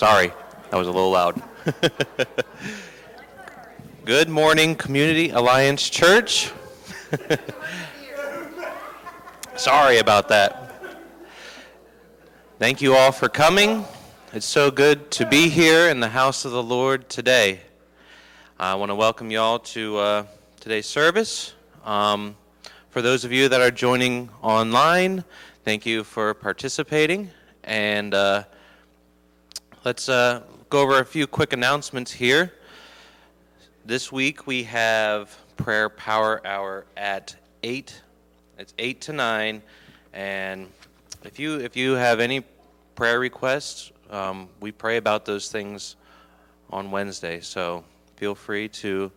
Sorry, that was a little loud. Good morning, Community Alliance Church. Sorry about that. Thank you all for coming. It's so good to be here in the house of the Lord today. I want to welcome you all to uh, today's service. Um, for those of you that are joining online, thank you for participating. And uh, let's uh, go over a few quick announcements here. This week we have prayer power hour at 8. It's 8 to 9. And if you, if you have any prayer requests, um, we pray about those things on Wednesday. So feel free to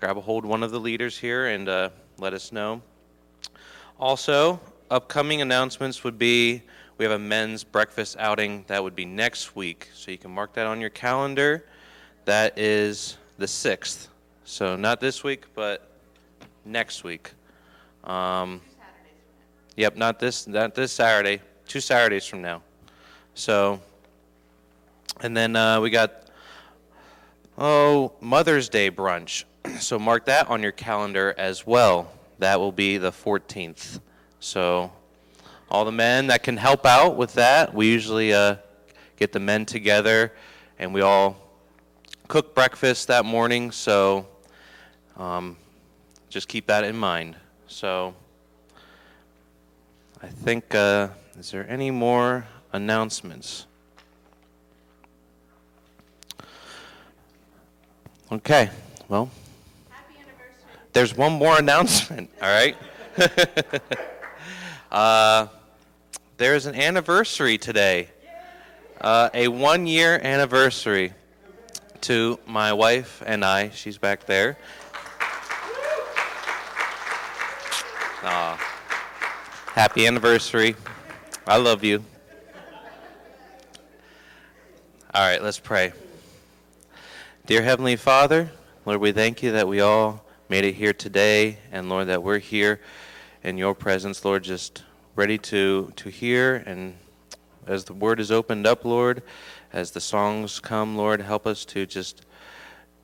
grab a hold of one of the leaders here and uh, let us know. Also, upcoming announcements would be we have a men's breakfast outing that would be next week. So you can mark that on your calendar. That is the 6th. So not this week, but next week. Um, yep, not this not this Saturday. Two Saturdays from now. So, and then uh, we got oh Mother's Day brunch. So mark that on your calendar as well. That will be the 14th. So, all the men that can help out with that, we usually uh, get the men together and we all cook breakfast that morning. So, um, just keep that in mind. So, I think, uh, is there any more announcements? Okay, well, there's one more announcement, all right? uh, there's an anniversary today, uh, a one year anniversary to my wife and I. She's back there. Happy anniversary. I love you. All right, let's pray. Dear Heavenly Father, Lord, we thank you that we all made it here today, and Lord, that we're here in your presence, Lord, just ready to, to hear. And as the word is opened up, Lord, as the songs come, Lord, help us to just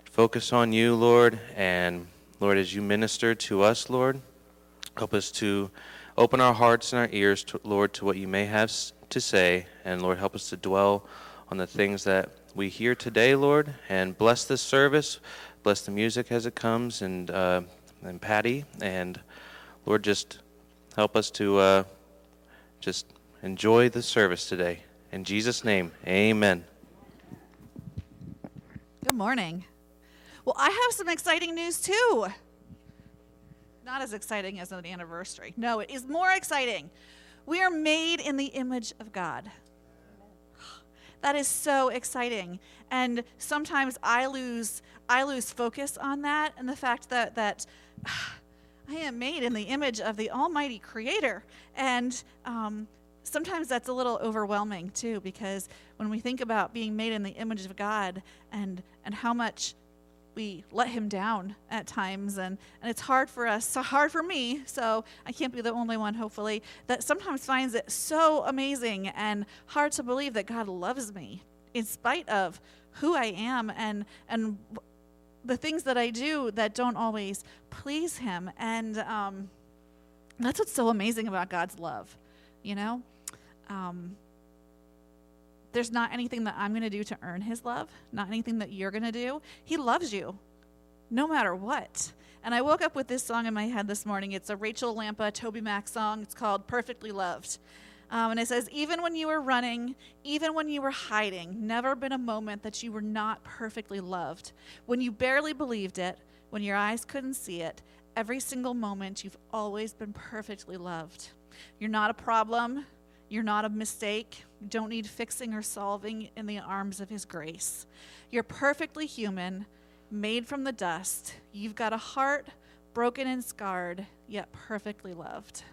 focus on you, Lord, and Lord, as you minister to us, Lord, help us to open our hearts and our ears, to, Lord, to what you may have to say, and Lord, help us to dwell on the things that we hear today, Lord, and bless this service. Bless the music as it comes, and uh, and Patty, and Lord, just help us to uh, just enjoy the service today. In Jesus' name, Amen. Good morning. Well, I have some exciting news too. Not as exciting as an anniversary. No, it is more exciting. We are made in the image of God. That is so exciting. And sometimes I lose I lose focus on that and the fact that that I am made in the image of the Almighty Creator. And um, sometimes that's a little overwhelming too, because when we think about being made in the image of God and and how much we let him down at times and, and it's hard for us so hard for me so i can't be the only one hopefully that sometimes finds it so amazing and hard to believe that god loves me in spite of who i am and and the things that i do that don't always please him and um, that's what's so amazing about god's love you know um, there's not anything that I'm going to do to earn his love, not anything that you're going to do. He loves you no matter what. And I woke up with this song in my head this morning. It's a Rachael Lampa, TobyMac song. It's called Perfectly Loved. Um, and it says, Even when you were running, even when you were hiding, never been a moment that you were not perfectly loved. When you barely believed it, when your eyes couldn't see it, every single moment you've always been perfectly loved. You're not a problem. You're not a mistake. You don't need fixing or solving in the arms of His grace. You're perfectly human, made from the dust. You've got a heart broken and scarred, yet perfectly loved.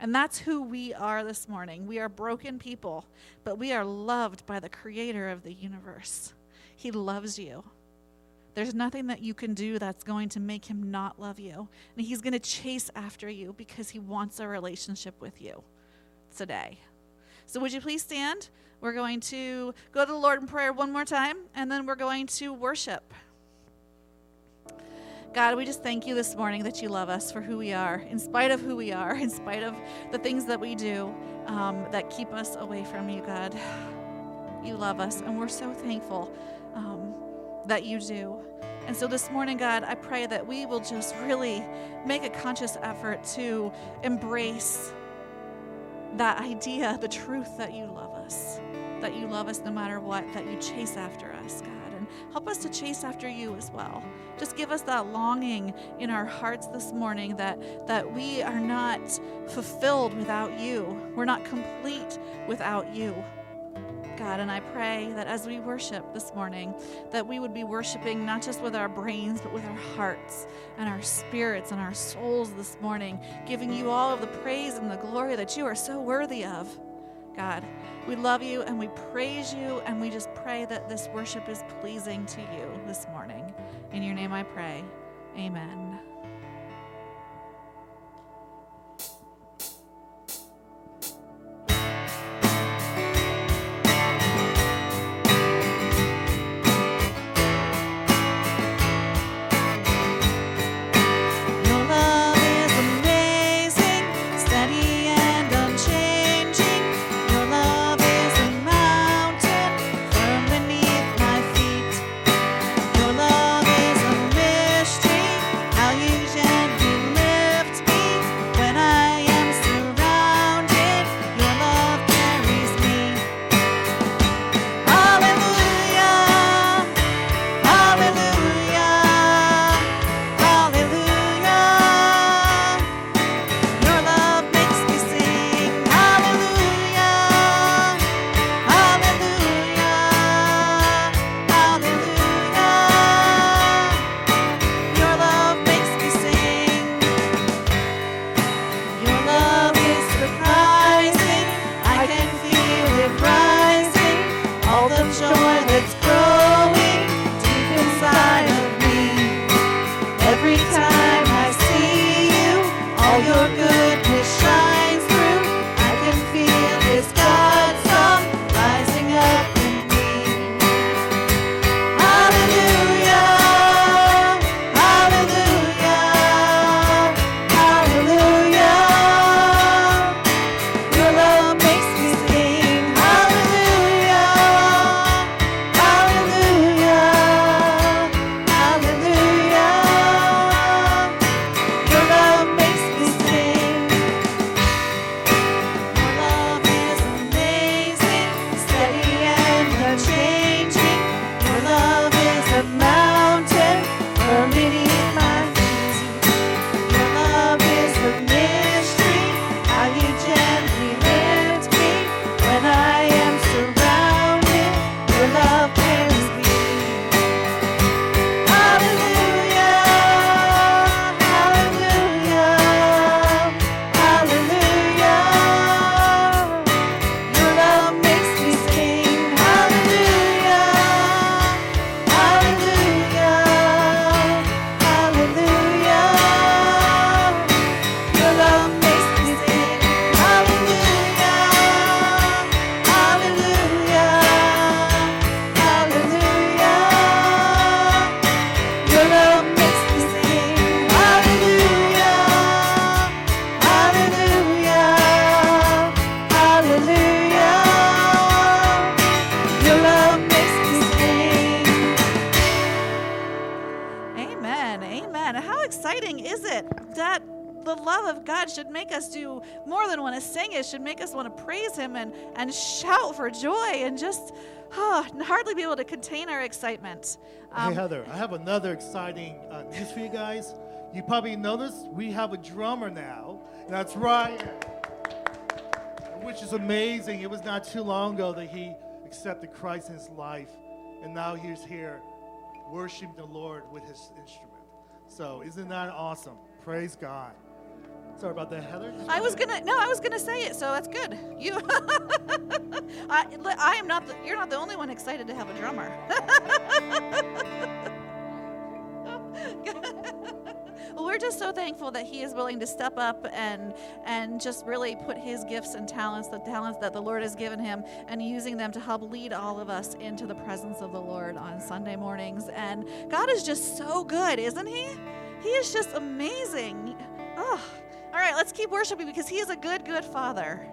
And that's who we are this morning. We are broken people, but we are loved by the creator of the universe. He loves you. There's nothing that you can do that's going to make him not love you. And he's going to chase after you because he wants a relationship with you today. So, would you please stand? We're going to go to the Lord in prayer one more time, and then we're going to worship. God, we just thank you this morning that you love us for who we are, in spite of who we are, in spite of the things that we do um, that keep us away from you, God. You love us, and we're so thankful um, that you do. And so this morning, God, I pray that we will just really make a conscious effort to embrace that idea, the truth that you love us, that you love us no matter what, that you chase after us, God. Help us to chase after you as well. Just give us that longing in our hearts this morning that, that we are not fulfilled without you. We're not complete without you. God. And I pray that as we worship this morning, that we would be worshiping not just with our brains, but with our hearts and our spirits and our souls this morning, giving you all of the praise and the glory that you are so worthy of. God, we love you and we praise you, and we just pray that this worship is pleasing to you this morning. In your name I pray. Amen. Should make us do more than want to sing, it should make us want to praise Him and, and shout for joy and just oh, hardly be able to contain our excitement. Um, hey, Heather, I have another exciting uh, news for you guys. You probably noticed we have a drummer now. That's Ryan, which is amazing. It was not too long ago that he accepted Christ in his life, and now he's here worshiping the Lord with his instrument. So, isn't that awesome? Praise God. Sorry about that, Heather. I was gonna no, I was gonna say it, so that's good. You, I, I am not. The, you're not the only one excited to have a drummer. Well, we're just so thankful that he is willing to step up and and just really put his gifts and talents, the talents that the Lord has given him, and using them to help lead all of us into the presence of the Lord on Sunday mornings. And God is just so good, isn't he? He is just amazing. Oh. All right, let's keep worshiping because he is a good, good father.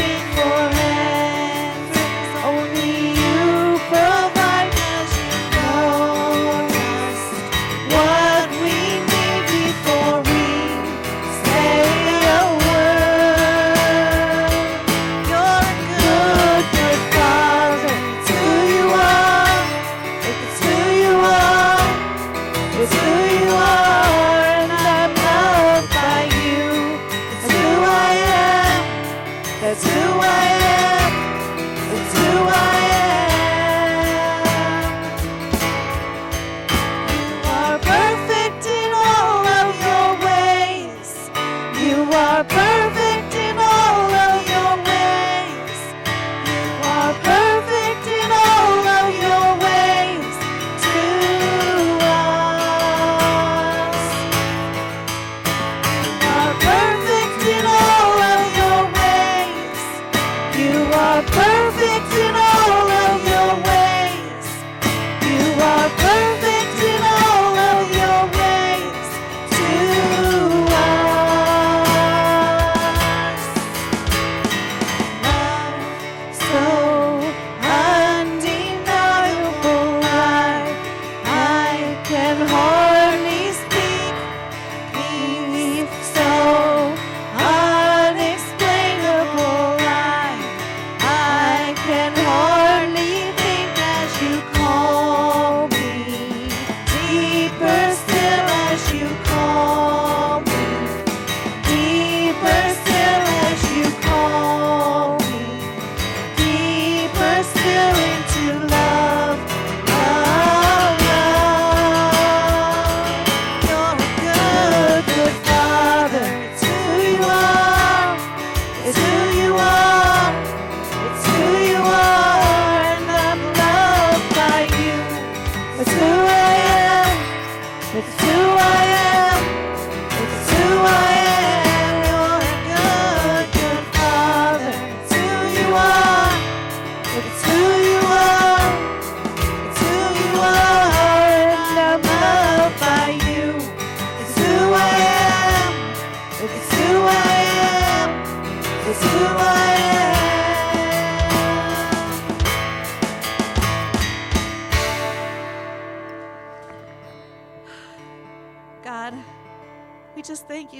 Searching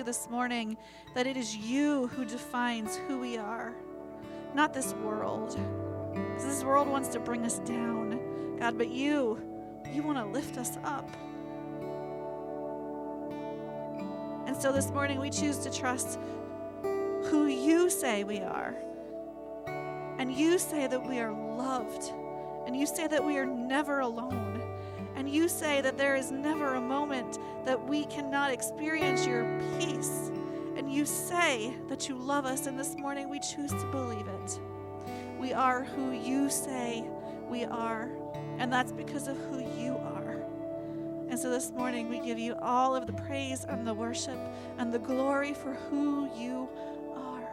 you this morning that it is you who defines who we are, not this world. Because this world wants to bring us down, God, but you, you want to lift us up. And so this morning we choose to trust who you say we are. And you say that we are loved. And you say that we are never alone. And you say that there is never a moment that we cannot experience your peace. And you say that you love us. And this morning we choose to believe it. We are who you say we are. And that's because of who you are. And so this morning we give you all of the praise and the worship and the glory for who you are.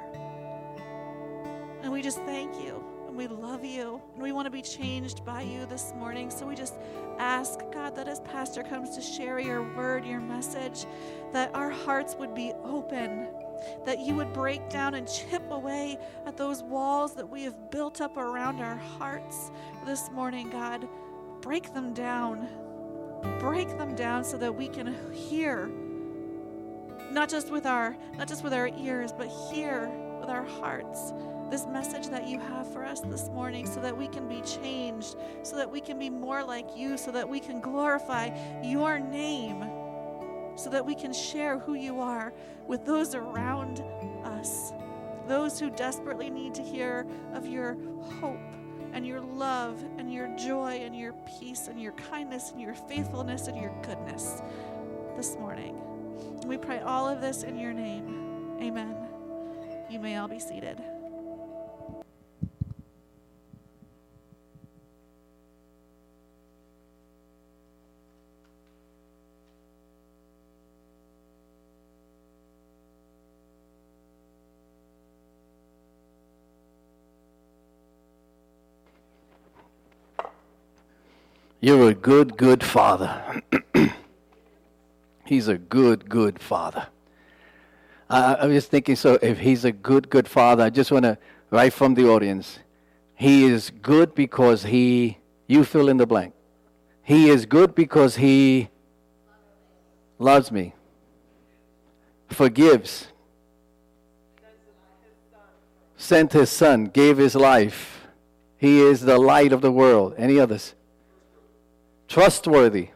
And we just thank you we love you and we want to be changed by you this morning. So we just ask, God, that as Pastor comes to share your word, your message, that our hearts would be open, that you would break down and chip away at those walls that we have built up around our hearts this morning, God. Break them down. Break them down so that we can hear not just with our not just with our ears but hear with our hearts this message that you have for us this morning so that we can be changed so that we can be more like you so that we can glorify your name so that we can share who you are with those around us those who desperately need to hear of your hope and your love and your joy and your peace and your kindness and your faithfulness and your goodness this morning. We pray all of this in your name. Amen. You may all be seated. You're a good, good father. he's a good, good father. I, I was thinking, so if he's a good, good father, I just want to, right from the audience, he is good because he, you fill in the blank. He is good because he loves me, forgives, sent his son, gave his life. He is the light of the world. Any others? Trustworthy,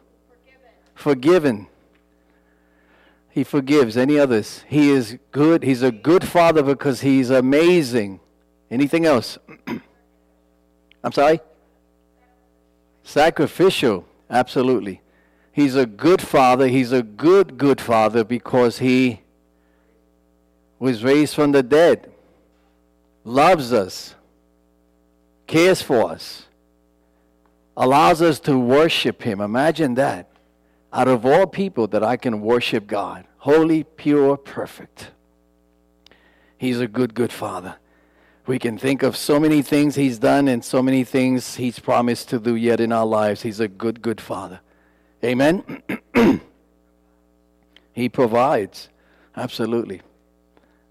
forgiven. He forgives. Any others? He is good. He's a good father because he's amazing. Anything else? I'm sorry? Sacrificial. Absolutely. He's a good father. He's a good, good father because he was raised from the dead, loves us, cares for us, allows us to worship him. Imagine that. Out of all people, that I can worship God. Holy, pure, perfect. He's a good, good father. We can think of so many things he's done and so many things he's promised to do yet in our lives. He's a good, good father. Amen? he provides. Absolutely.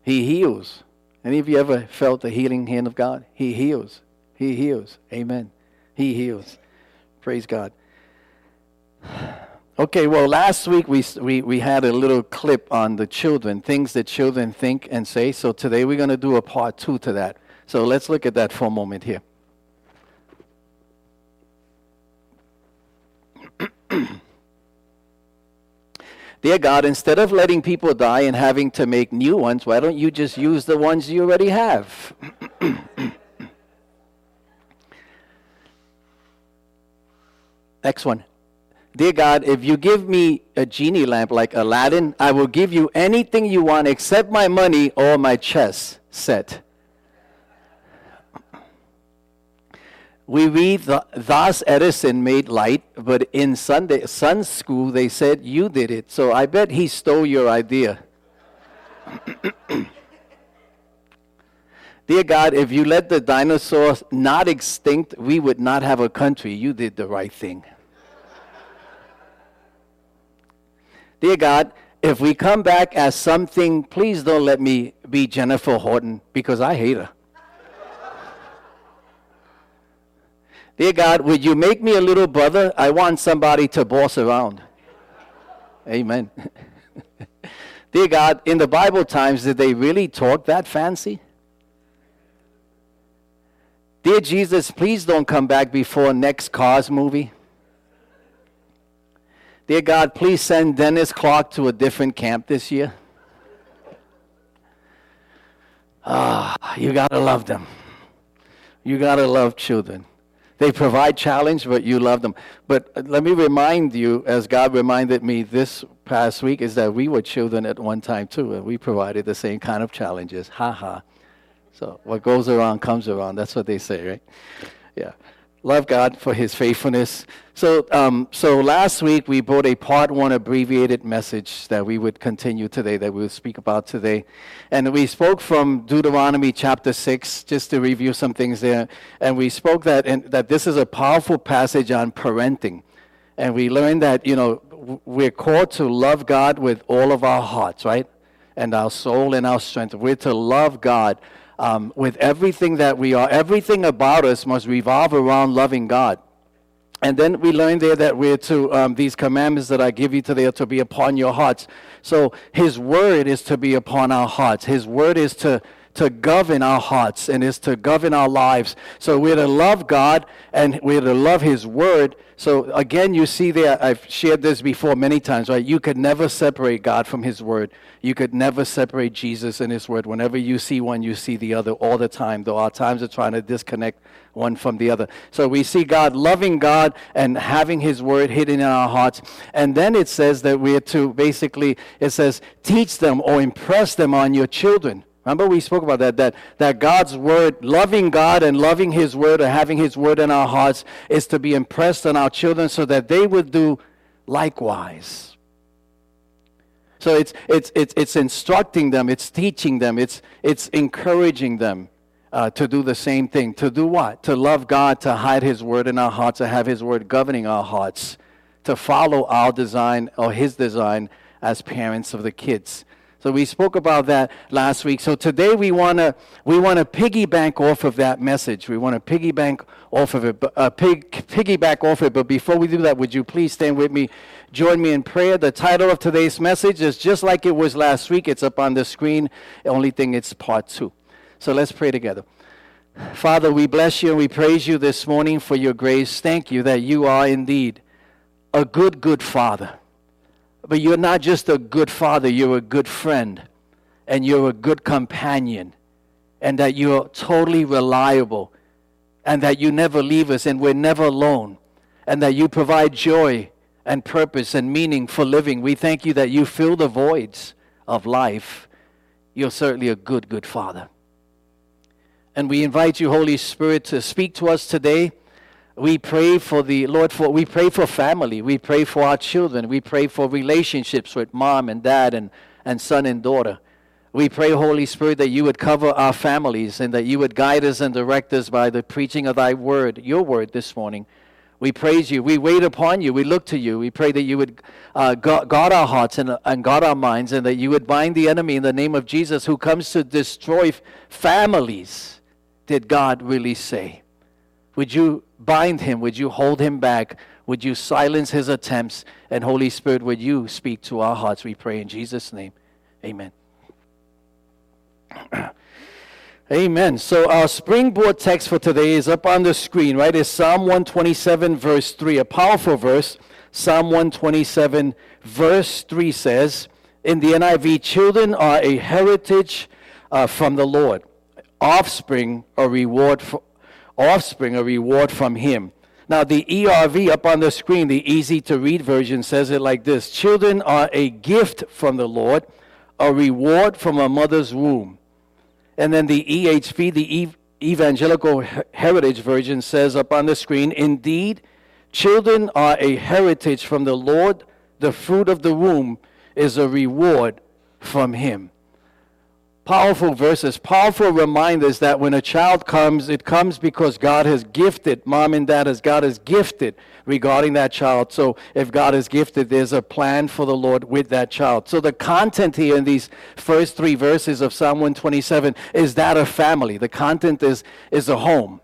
He heals. Any of you ever felt the healing hand of God? He heals. He heals. Amen. He heals. Praise God. Okay, well, last week we, we, we had a little clip on the children, things that children think and say. So today we're going to do a part two to that. So let's look at that for a moment here. Dear God, instead of letting people die and having to make new ones, why don't you just use the ones you already have? Next one. Dear God, if you give me a genie lamp like Aladdin, I will give you anything you want except my money or my chess set. We read, thus Edison made light, but in Sunday, Sun School they said you did it. So I bet he stole your idea. Dear God, if you let the dinosaurs not extinct, we would not have a country. You did the right thing. Dear God, if we come back as something, please don't let me be Jennifer Horton because I hate her. Dear God, would you make me a little brother? I want somebody to boss around. Amen. Dear God, in the Bible times, did they really talk that fancy? Dear Jesus, please don't come back before next Cars movie. Dear God, please send Dennis Clark to a different camp this year. Ah, you got to love them. You got to love children. They provide challenge, but you love them. But uh, let me remind you, as God reminded me this past week, is that we were children at one time too, and we provided the same kind of challenges. Ha ha. So what goes around comes around. That's what they say, right? Yeah. love God for His faithfulness. So, um, so last week we brought a part one abbreviated message that we would continue today, that we would speak about today, and we spoke from Deuteronomy chapter six, just to review some things there, and we spoke that that this is a powerful passage on parenting, and we learned that you know we're called to love God with all of our hearts, right, and our soul and our strength. We're to love God um, with everything that we are. Everything about us must revolve around loving God. And then we learn there that we're to, um, these commandments that I give you today are to be upon your hearts. So His word is to be upon our hearts. His word is to, to govern our hearts and is to govern our lives. So we're to love God and we're to love His word. So again, you see there, I've shared this before many times, right? You could never separate God from His word. You could never separate Jesus and His word. Whenever you see one, you see the other all the time. Though our times are trying to disconnect one from the other. So we see God loving God and having His word hidden in our hearts. And then it says that we're to basically, it says, teach them or impress them on your children. Remember we spoke about that, that, that God's word, loving God and loving His word and having His word in our hearts is to be impressed on our children so that they would do likewise. So it's, it's, it's, it's instructing them, it's teaching them, it's, it's encouraging them uh, to do the same thing. To do what? To love God, to hide His word in our hearts, to have His word governing our hearts, to follow our design or His design as parents of the kids. So we spoke about that last week. So today we want to we want to piggyback off of that message. We want to piggyback off of it, but, uh, pig, piggyback off it. But before we do that, would you please stand with me? Join me in prayer. The title of today's message is just like it was last week. It's up on the screen. The only thing it's part two. So let's pray together. Father, we bless you and we praise you this morning for your grace. Thank you that you are indeed a good, good Father. But you're not just a good father, you're a good friend, and you're a good companion, and that you're totally reliable, and that you never leave us, and we're never alone, and that you provide joy and purpose and meaning for living. We thank you that you fill the voids of life. You're certainly a good, good father. And we invite you, Holy Spirit, to speak to us today we pray for the Lord for we pray for family. We pray for our children. We pray for relationships with mom and dad and, and son and daughter. We pray, Holy Spirit, that you would cover our families and that you would guide us and direct us by the preaching of thy word, your word this morning. We praise you. We wait upon you. We look to you. We pray that you would uh, guard our hearts and, and guard our minds and that you would bind the enemy in the name of Jesus who comes to destroy families, did God really say? Would you bind him? Would you hold him back? Would you silence his attempts? And Holy Spirit, would you speak to our hearts? We pray in Jesus' name. Amen. Amen. So our springboard text for today is up on the screen, right? It's Psalm 127, verse 3, a powerful verse. Psalm 127, verse 3 says, in the NIV, children are a heritage uh, from the Lord, offspring a reward for, offspring a reward from him. Now, the ERV up on the screen, the easy to read version, says it like this Children are a gift from the Lord, a reward from a mother's womb. And then the EHV, the Evangelical Heritage Version, says up on the screen Indeed, children are a heritage from the Lord, the fruit of the womb is a reward from Him powerful verses, powerful reminders that when a child comes, it comes because God has gifted, mom and dad, as God has gifted regarding that child. So if God is gifted, there's a plan for the Lord with that child. So the content here in these first three verses of Psalm 127 is that of family. The content is, is a home.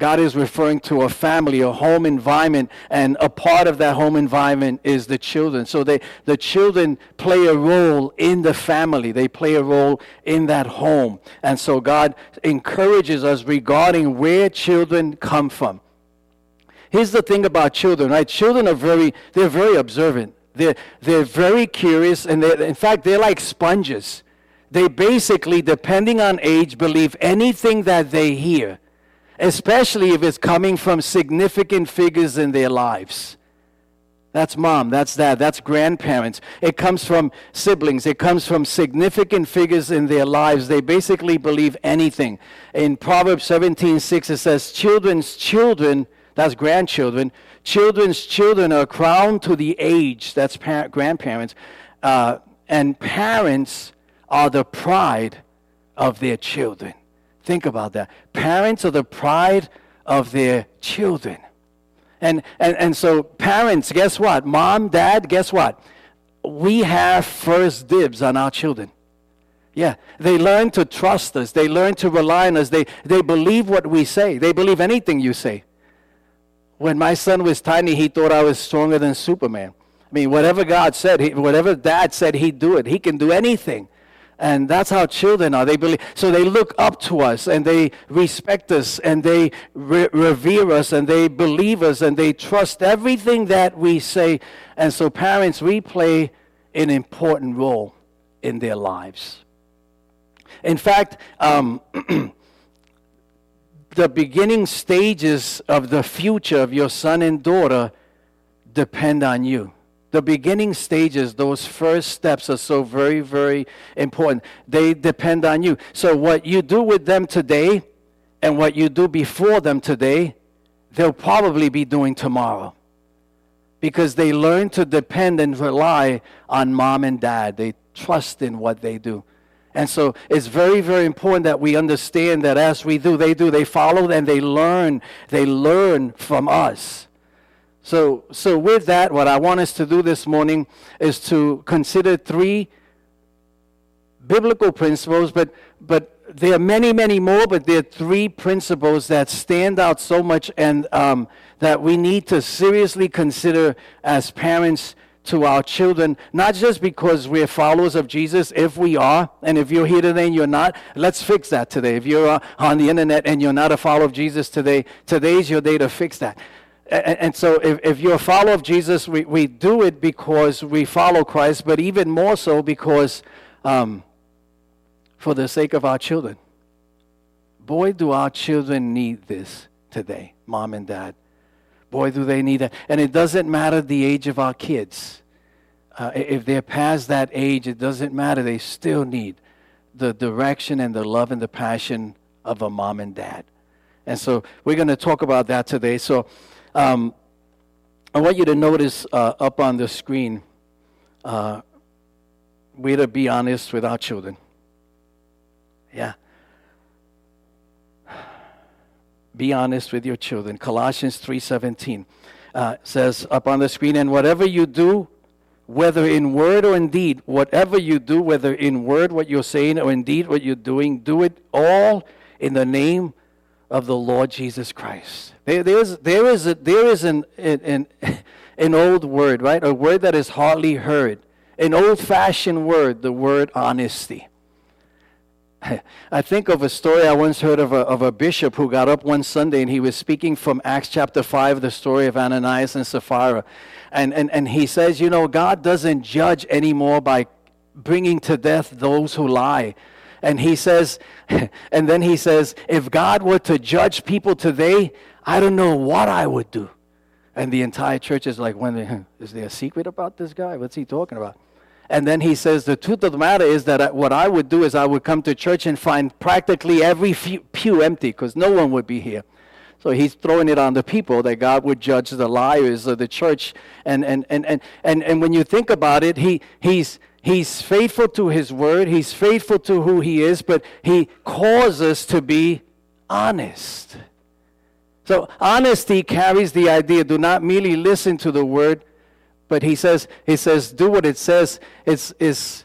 God is referring to a family, a home environment, and a part of that home environment is the children. So they, the children play a role in the family, they play a role in that home. And so God encourages us regarding where children come from. Here's the thing about children, right? Children are very, they're very observant. They're, they're very curious, and in fact, they're like sponges. They basically, depending on age, believe anything that they hear especially if it's coming from significant figures in their lives. That's mom, that's dad, that's grandparents. It comes from siblings, it comes from significant figures in their lives. They basically believe anything. In Proverbs 17 6, it says, Children's children That's grandchildren. Children's children are crowned to the age. That's par- grandparents. Uh, and parents are the pride of their children. Think about that. Parents are the pride of their children. And, and, and so, parents, guess what? Mom, dad, guess what? We have first dibs on our children. Yeah, they learn to trust us. They learn to rely on us. They, they believe what we say. They believe anything you say. When my son was tiny, he thought I was stronger than Superman. I mean, whatever God said, he, whatever dad said, he'd do it. He can do anything. And that's how children are. They believe, so they look up to us and they respect us and they re- revere us and they believe us and they trust everything that we say. And so, parents, we play an important role in their lives. In fact, um, the beginning stages of the future of your son and daughter depend on you. The beginning stages, those first steps are so very, very important. They depend on you. So, what you do with them today and what you do before them today, they'll probably be doing tomorrow. Because they learn to depend and rely on mom and dad. They trust in what they do. And so it's very, very important that we understand that as we do, they do. They follow and they learn. They learn from us. So, so with that, what I want us to do this morning is to consider three biblical principles, but, but there are many, many more, but there are three principles that stand out so much and um, that we need to seriously consider as parents to our children, not just because we're followers of Jesus, if we are, and if you're here today and you're not, let's fix that today. If you're on the internet and you're not a follower of Jesus today, today's your day to fix that. And, so, if, if you're a follower of Jesus, we, we do it because we follow Christ, but even more so because um, for the sake of our children. Boy, do our children need this today, mom and dad. Boy, do they need that. And it doesn't matter the age of our kids. Uh, if they're past that age, it doesn't matter. They still need the direction and the love and the passion of a mom and dad. And so we're going to talk about that today. So um, I want you to notice uh, up on the screen, uh, we're to be honest with our children. Yeah. Be honest with your children. Colossians 3:17 uh, says up on the screen, and whatever you do, whether in word or in deed, whatever you do, whether in word what you're saying or in deed what you're doing, do it all in the name of the Lord Jesus Christ. There, there is, there is, a, there is an, an, an old word, right? A word that is hardly heard. An old fashioned word, the word honesty. I think of a story I once heard of a, of a bishop who got up one Sunday and he was speaking from Acts chapter 5, the story of Ananias and Sapphira. And, and, and he says, You know, God doesn't judge anymore by bringing to death those who lie. And he says, and then he says, If God were to judge people today, I don't know what I would do. And the entire church is like, when, Is there a secret about this guy? What's he talking about? And then he says, The truth of the matter is that what I would do is I would come to church and find practically every pew empty because no one would be here. So he's throwing it on the people that God would judge the liars of the church. And, and, and, and, and, and when you think about it, he, he's, he's faithful to his word, he's faithful to who he is, but he calls us to be honest. So honesty carries the idea do not merely listen to the word, but he says, he says, do what it says. It's, it's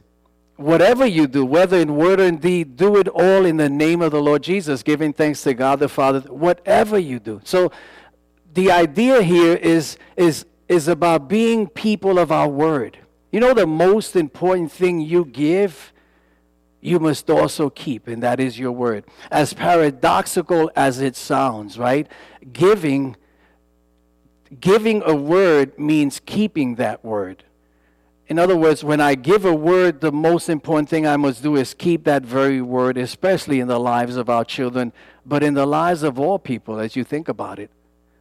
whatever you do, whether in word or in deed, do it all in the name of the Lord Jesus, giving thanks to God the Father, whatever you do. So the idea here is, is, is about being people of our word. You know, the most important thing you give, you must also keep, and that is your word. As paradoxical as it sounds, right? Giving giving a word means keeping that word. In other words, when I give a word, the most important thing I must do is keep that very word, especially in the lives of our children, but in the lives of all people as you think about it.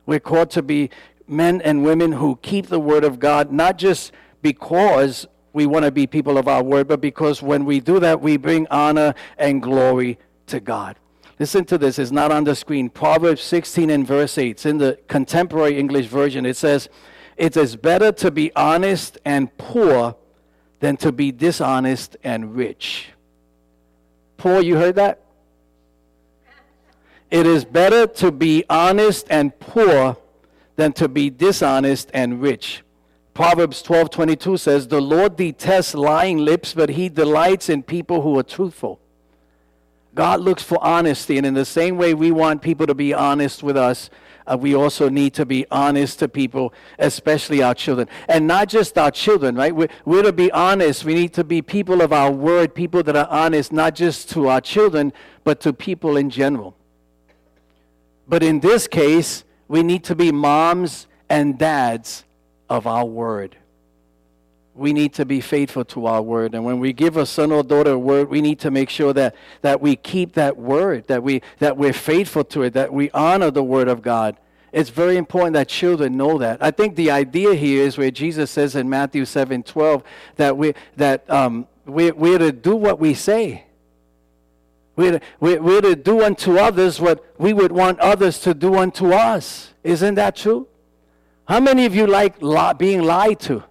We're called to be men and women who keep the word of God, not just because we want to be people of our word, but because when we do that, we bring honor and glory to God. Listen to this, it's not on the screen. Proverbs 16 and verse 8. It's in the contemporary English version. It says, It is better to be honest and poor than to be dishonest and rich. Poor, you heard that? It is better to be honest and poor than to be dishonest and rich. Proverbs 12:22 says, "The Lord detests lying lips, but he delights in people who are truthful." God looks for honesty, and in the same way we want people to be honest with us, uh, we also need to be honest to people, especially our children. And not just our children, right? We're, we're to be honest. We need to be people of our word, people that are honest, not just to our children, but to people in general. But in this case, we need to be moms and dads of our word. We need to be faithful to our word. And when we give a son or daughter a word, we need to make sure that, that we keep that word, that, we, that we're faithful to it, that we honor the word of God. It's very important that children know that. I think the idea here is where Jesus says in Matthew 7 12 that, we, that um, we, we're to do what we say. We're we're, we're to do unto others what we would want others to do unto us. Isn't that true? How many of you like li- being lied to?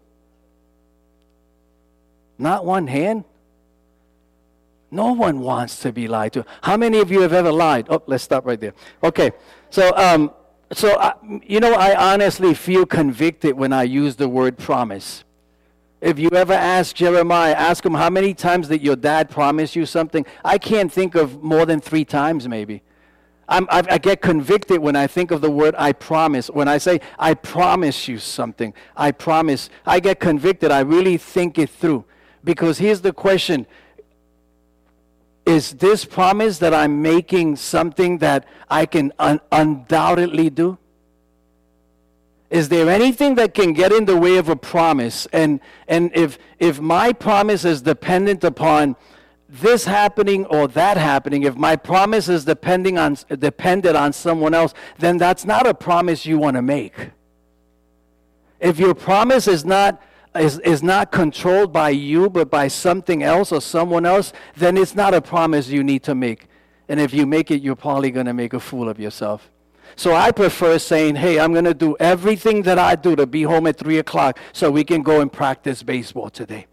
Not one hand. No one wants to be lied to. How many of you have ever lied? Oh, let's stop right there. Okay, so um, so I, you know, I honestly feel convicted when I use the word promise. If you ever ask Jeremiah, ask him how many times did your dad promise you something? I can't think of more than three times, maybe. I'm, I, I get convicted when I think of the word I promise. When I say, I promise you something, I promise, I get convicted. I really think it through. Because here's the question Is this promise that I'm making something that I can un- undoubtedly do? Is there anything that can get in the way of a promise? And, and if, if my promise is dependent upon this happening or that happening, if my promise is depending on, dependent on someone else, then that's not a promise you want to make. If your promise is not, is, is not controlled by you, but by something else or someone else, then it's not a promise you need to make. And if you make it, you're probably going to make a fool of yourself. So I prefer saying, hey, I'm going to do everything that I do to be home at 3 o'clock so we can go and practice baseball today.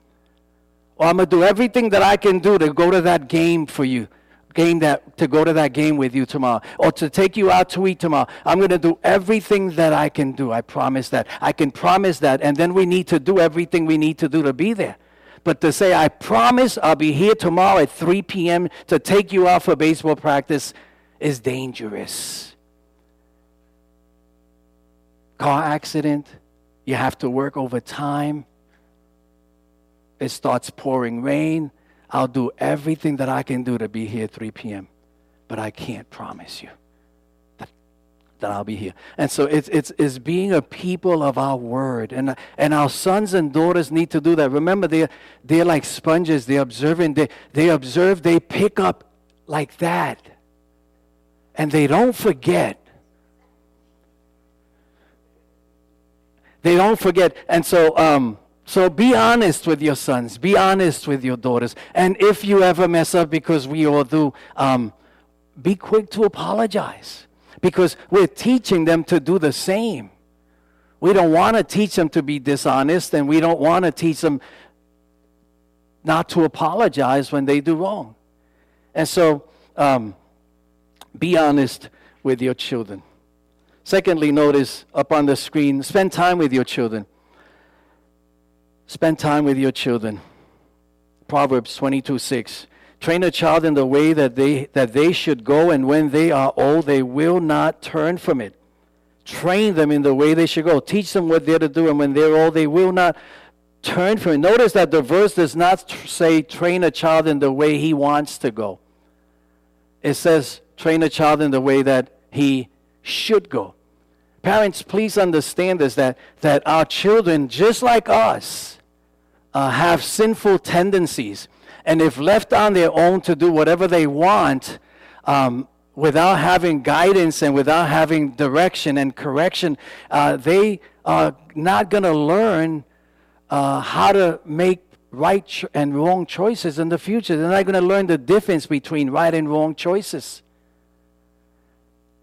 Or I'm going to do everything that I can do to go to that game for you. Game that to go to that game with you tomorrow, or to take you out to eat tomorrow. I'm going to do everything that I can do. I promise that. I can promise that, and then we need to do everything we need to do to be there. But to say, I promise I'll be here tomorrow at 3 p.m. to take you out for baseball practice is dangerous car accident, you have to work overtime, it starts pouring rain. I'll do everything that I can do to be here 3 p.m., but I can't promise you that, that I'll be here. And so it's, it's, it's being a people of our word. And, and our sons and daughters need to do that. Remember, they're, they're like sponges, they're observing, they, they observe, they pick up like that. And they don't forget. They don't forget. And so, um, so be honest with your sons. Be honest with your daughters. And if you ever mess up, because we all do, um, be quick to apologize. Because we're teaching them to do the same. We don't want to teach them to be dishonest, and we don't want to teach them not to apologize when they do wrong. And so, um, be honest with your children. Secondly, notice up on the screen spend time with your children. Spend time with your children. Proverbs 22 6. Train a child in the way that they, that they should go, and when they are old, they will not turn from it. Train them in the way they should go. Teach them what they're to do, and when they're old, they will not turn from it. Notice that the verse does not tr- say train a child in the way he wants to go. It says train a child in the way that he should go. Parents, please understand this that, that our children, just like us, uh, have sinful tendencies. And if left on their own to do whatever they want, um, without having guidance and without having direction and correction, uh, they are not going to learn uh, how to make right cho- and wrong choices in the future. They're not going to learn the difference between right and wrong choices.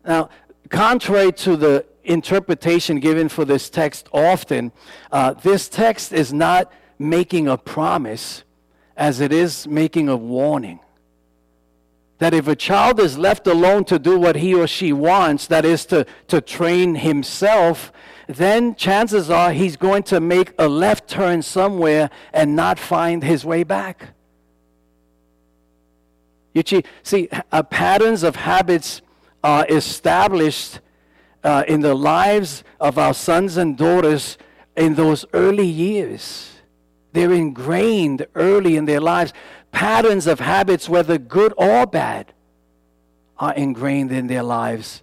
Now, contrary to the interpretation given for this text often, uh, this text is not making a promise as it is making a warning. That if a child is left alone to do what he or she wants, that is to, to train himself, then chances are he's going to make a left turn somewhere and not find his way back. You see, uh, patterns of habits are established uh, in the lives of our sons and daughters in those early years. They're ingrained early in their lives. Patterns of habits, whether good or bad, are ingrained in their lives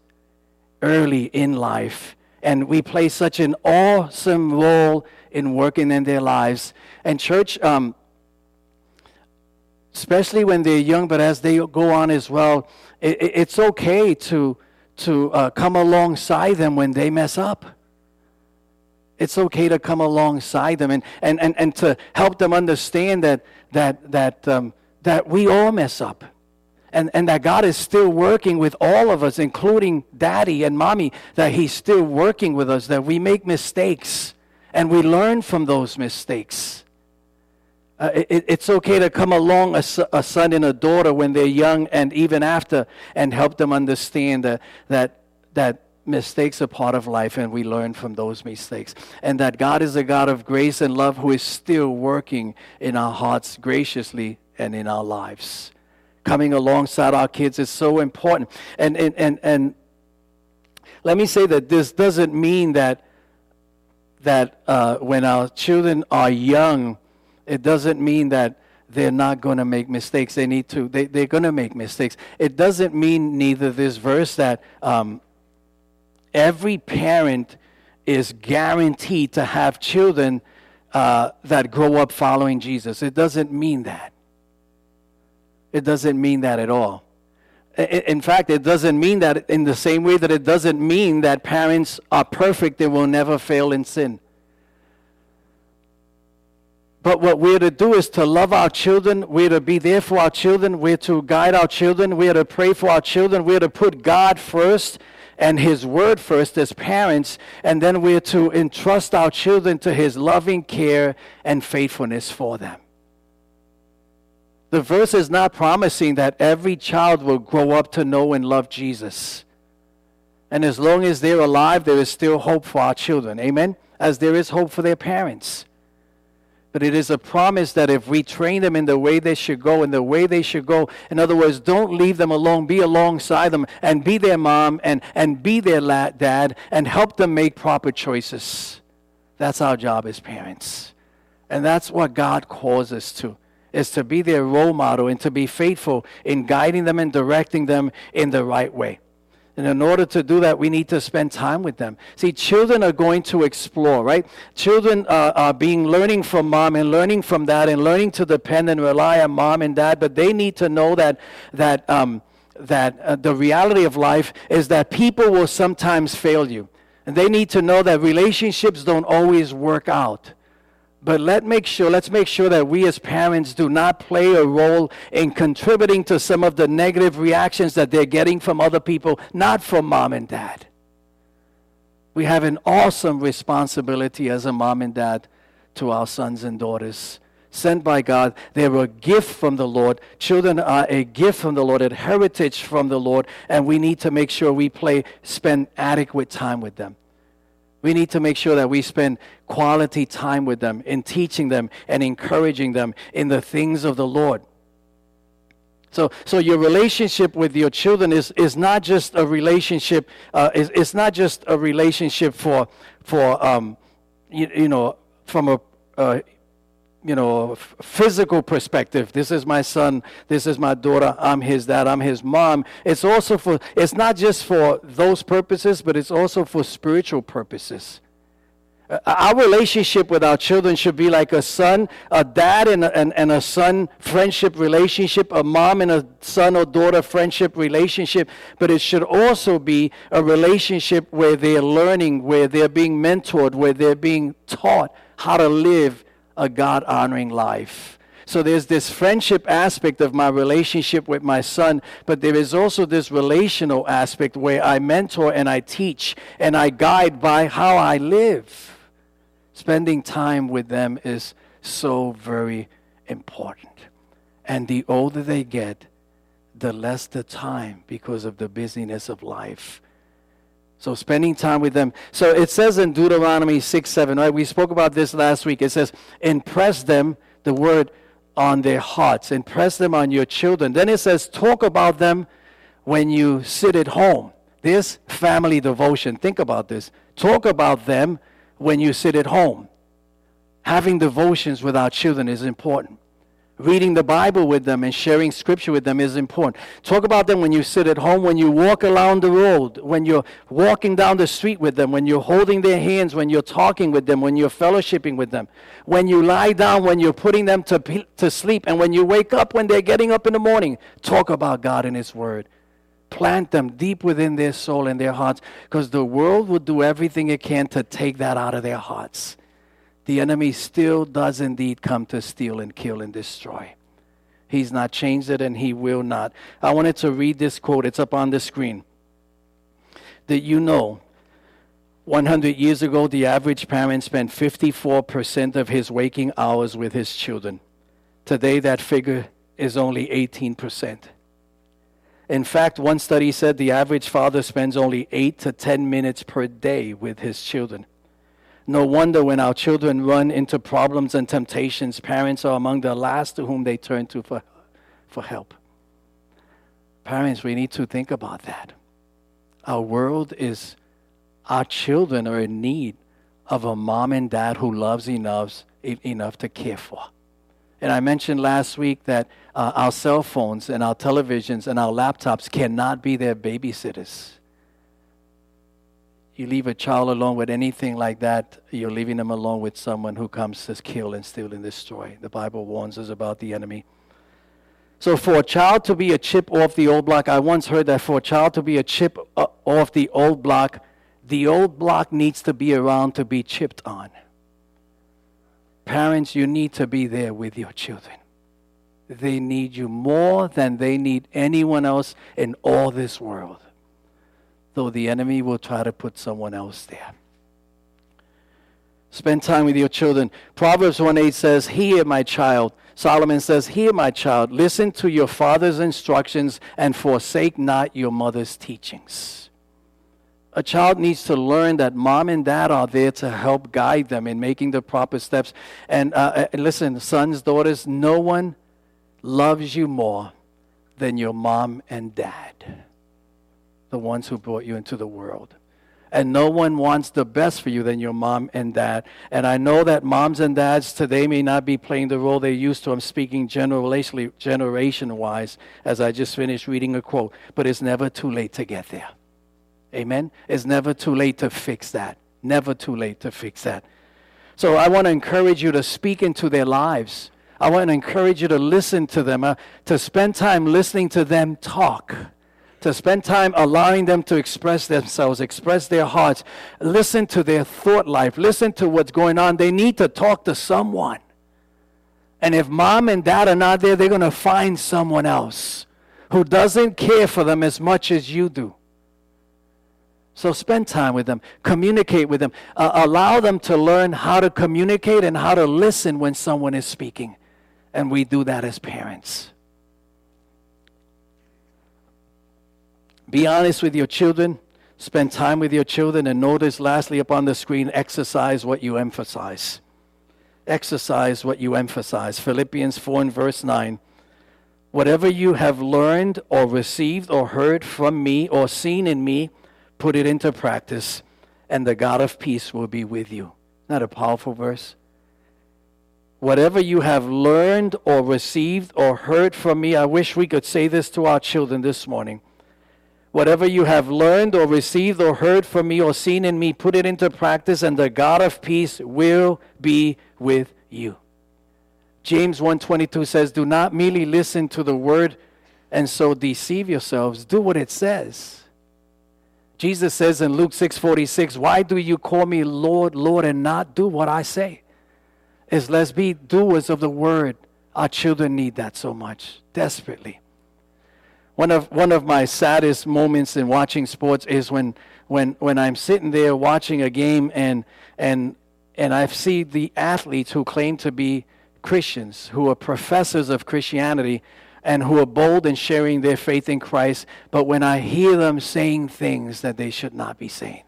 early in life. And we play such an awesome role in working in their lives. And, church, um, especially when they're young, but as they go on as well, it, it's okay to, to uh, come alongside them when they mess up. It's okay to come alongside them and, and, and, and to help them understand that, that, that, um, that we all mess up. And, and that God is still working with all of us, including daddy and mommy, that He's still working with us, that we make mistakes and we learn from those mistakes. Uh, it, it's okay to come along a, a, son and a daughter when they're young and even after and help them understand that, that, that mistakes are part of life and we learn from those mistakes. And that God is a God of grace and love who is still working in our hearts graciously and in our lives. Coming alongside our kids is so important. And, and, and, and let me say that this doesn't mean that, that uh, when our children are young, it doesn't mean that they're not going to make mistakes. They need to. They, they're going to make mistakes. It doesn't mean neither this verse that um, every parent is guaranteed to have children uh, that grow up following Jesus. It doesn't mean that. It doesn't mean that at all. In fact, it doesn't mean that in the same way that it doesn't mean that parents are perfect and will never fail in sin. But what we're to do is to love our children. We're to be there for our children. We're to guide our children. We're to pray for our children. We're to put God first and His Word first as parents. And then we're to entrust our children to His loving care and faithfulness for them. The verse is not promising that every child will grow up to know and love Jesus. And as long as they're alive, there is still hope for our children. Amen? As there is hope for their parents. But it is a promise that if we train them in the way they should go, in the way they should go, in other words, don't leave them alone, be alongside them and be their mom and, and be their la- dad and help them make proper choices. That's our job as parents. And that's what God calls us to, is to be their role model and to be faithful in guiding them and directing them in the right way. And in order to do that, we need to spend time with them. See, children are going to explore, right? Children uh, are being learning from mom and learning from dad and learning to depend and rely on mom and dad, but they need to know that that um, that uh, the reality of life is that people will sometimes fail you, and they need to know that relationships don't always work out. But let make sure, let's make sure that we as parents do not play a role in contributing to some of the negative reactions that they're getting from other people, not from mom and dad. We have an awesome responsibility as a mom and dad to our sons and daughters. Sent by God, they're a gift from the Lord. Children are a gift from the Lord, a heritage from the Lord, and we need to make sure we play, spend adequate time with them. We need to make sure that we spend quality time with them in teaching them and encouraging them in the things of the Lord. So, so your relationship with your children is, is not just a relationship. Uh, is, it's not just a relationship for for um, you, you know from a, a you know, physical perspective. This is my son. This is my daughter. I'm his dad. I'm his mom. It's also for, it's not just for those purposes, but it's also for spiritual purposes. Uh, our relationship with our children should be like a son, a dad, and a, and, and a son friendship relationship, a mom and a son or daughter friendship relationship. But it should also be a relationship where they're learning, where they're being mentored, where they're being taught how to live a God honoring life. So there's this friendship aspect of my relationship with my son, but there is also this relational aspect where I mentor and I teach and I guide by how I live. Spending time with them is so very important. And the older they get, the less the time because of the busyness of life. So spending time with them. So it says in Deuteronomy 6 7, right? We spoke about this last week. It says, impress them, the word on their hearts, impress them on your children. Then it says, talk about them when you sit at home. This family devotion. Think about this. Talk about them when you sit at home. Having devotions with our children is important. Reading the Bible with them and sharing scripture with them is important. Talk about them when you sit at home, when you walk along the road, when you're walking down the street with them, when you're holding their hands, when you're talking with them, when you're fellowshipping with them, when you lie down, when you're putting them to, to sleep, and when you wake up, when they're getting up in the morning. Talk about God and His Word. Plant them deep within their soul and their hearts because the world will do everything it can to take that out of their hearts the enemy still does indeed come to steal and kill and destroy. He's not changed it and he will not. I wanted to read this quote, it's up on the screen. That you know, 100 years ago, the average parent spent 54% of his waking hours with his children. Today, that figure is only 18%. In fact, one study said the average father spends only 8 to 10 minutes per day with his children. No wonder when our children run into problems and temptations, parents are among the last to whom they turn to for, for help. Parents, we need to think about that. Our world is, our children are in need of a mom and dad who loves enough, enough to care for. And I mentioned last week that uh, our cell phones and our televisions and our laptops cannot be their babysitters you leave a child alone with anything like that, you're leaving them alone with someone who comes to kill and steal and destroy. The Bible warns us about the enemy. So, for a child to be a chip off the old block, I once heard that for a child to be a chip uh, off the old block, the old block needs to be around to be chipped on. Parents, you need to be there with your children. They need you more than they need anyone else in all this world though the enemy will try to put someone else there. Spend time with your children. Proverbs 1 8 says, Hear, my child. Solomon says, Hear, my child, listen to your father's instructions and forsake not your mother's teachings. A child needs to learn that mom and dad are there to help guide them in making the proper steps. And uh, uh listen, sons, daughters, no one loves you more than your mom and dad the ones who brought you into the world. And no one wants the best for you than your mom and dad. And I know that moms and dads today may not be playing the role they used to. I'm speaking generation wise, as I just finished reading a quote. But it's never too late to get there. Amen? It's never too late to fix that. Never too late to fix that. So I want to encourage you to speak into their lives. I want to encourage you to listen to them, uh, to spend time listening to them talk to spend time allowing them to express themselves, express their hearts, listen to their thought life, listen to what's going on. They need to talk to someone. And if mom and dad are not there, they're going to find someone else who doesn't care for them as much as you do. So spend time with them, communicate with them, uh, allow them to learn how to communicate and how to listen when someone is speaking. And we do that as parents. Be honest with your children. Spend time with your children. And notice, lastly, upon the screen, exercise what you emphasize. Exercise what you emphasize. Philippians 4 and verse 9. Whatever you have learned or received or heard from me or seen in me, put it into practice, and the God of peace will be with you. Not a powerful verse? Whatever you have learned or received or heard from me, I wish we could say this to our children this morning. Whatever you have learned or received or heard from me or seen in me, put it into practice, and the God of peace will be with you. James 1:22 says, "Do not merely listen to the word and so deceive yourselves. Do what it says." Jesus says in Luke 6:46, "Why do you call me Lord, Lord and not do what I say?" Is let's be doers of the word Our children need that so much, desperately. One of, one of my saddest moments in watching sports is when, when, when I'm sitting there watching a game and, and, and I see the athletes who claim to be Christians, who are professors of Christianity, and who are bold in sharing their faith in Christ, but when I hear them saying things that they should not be saying,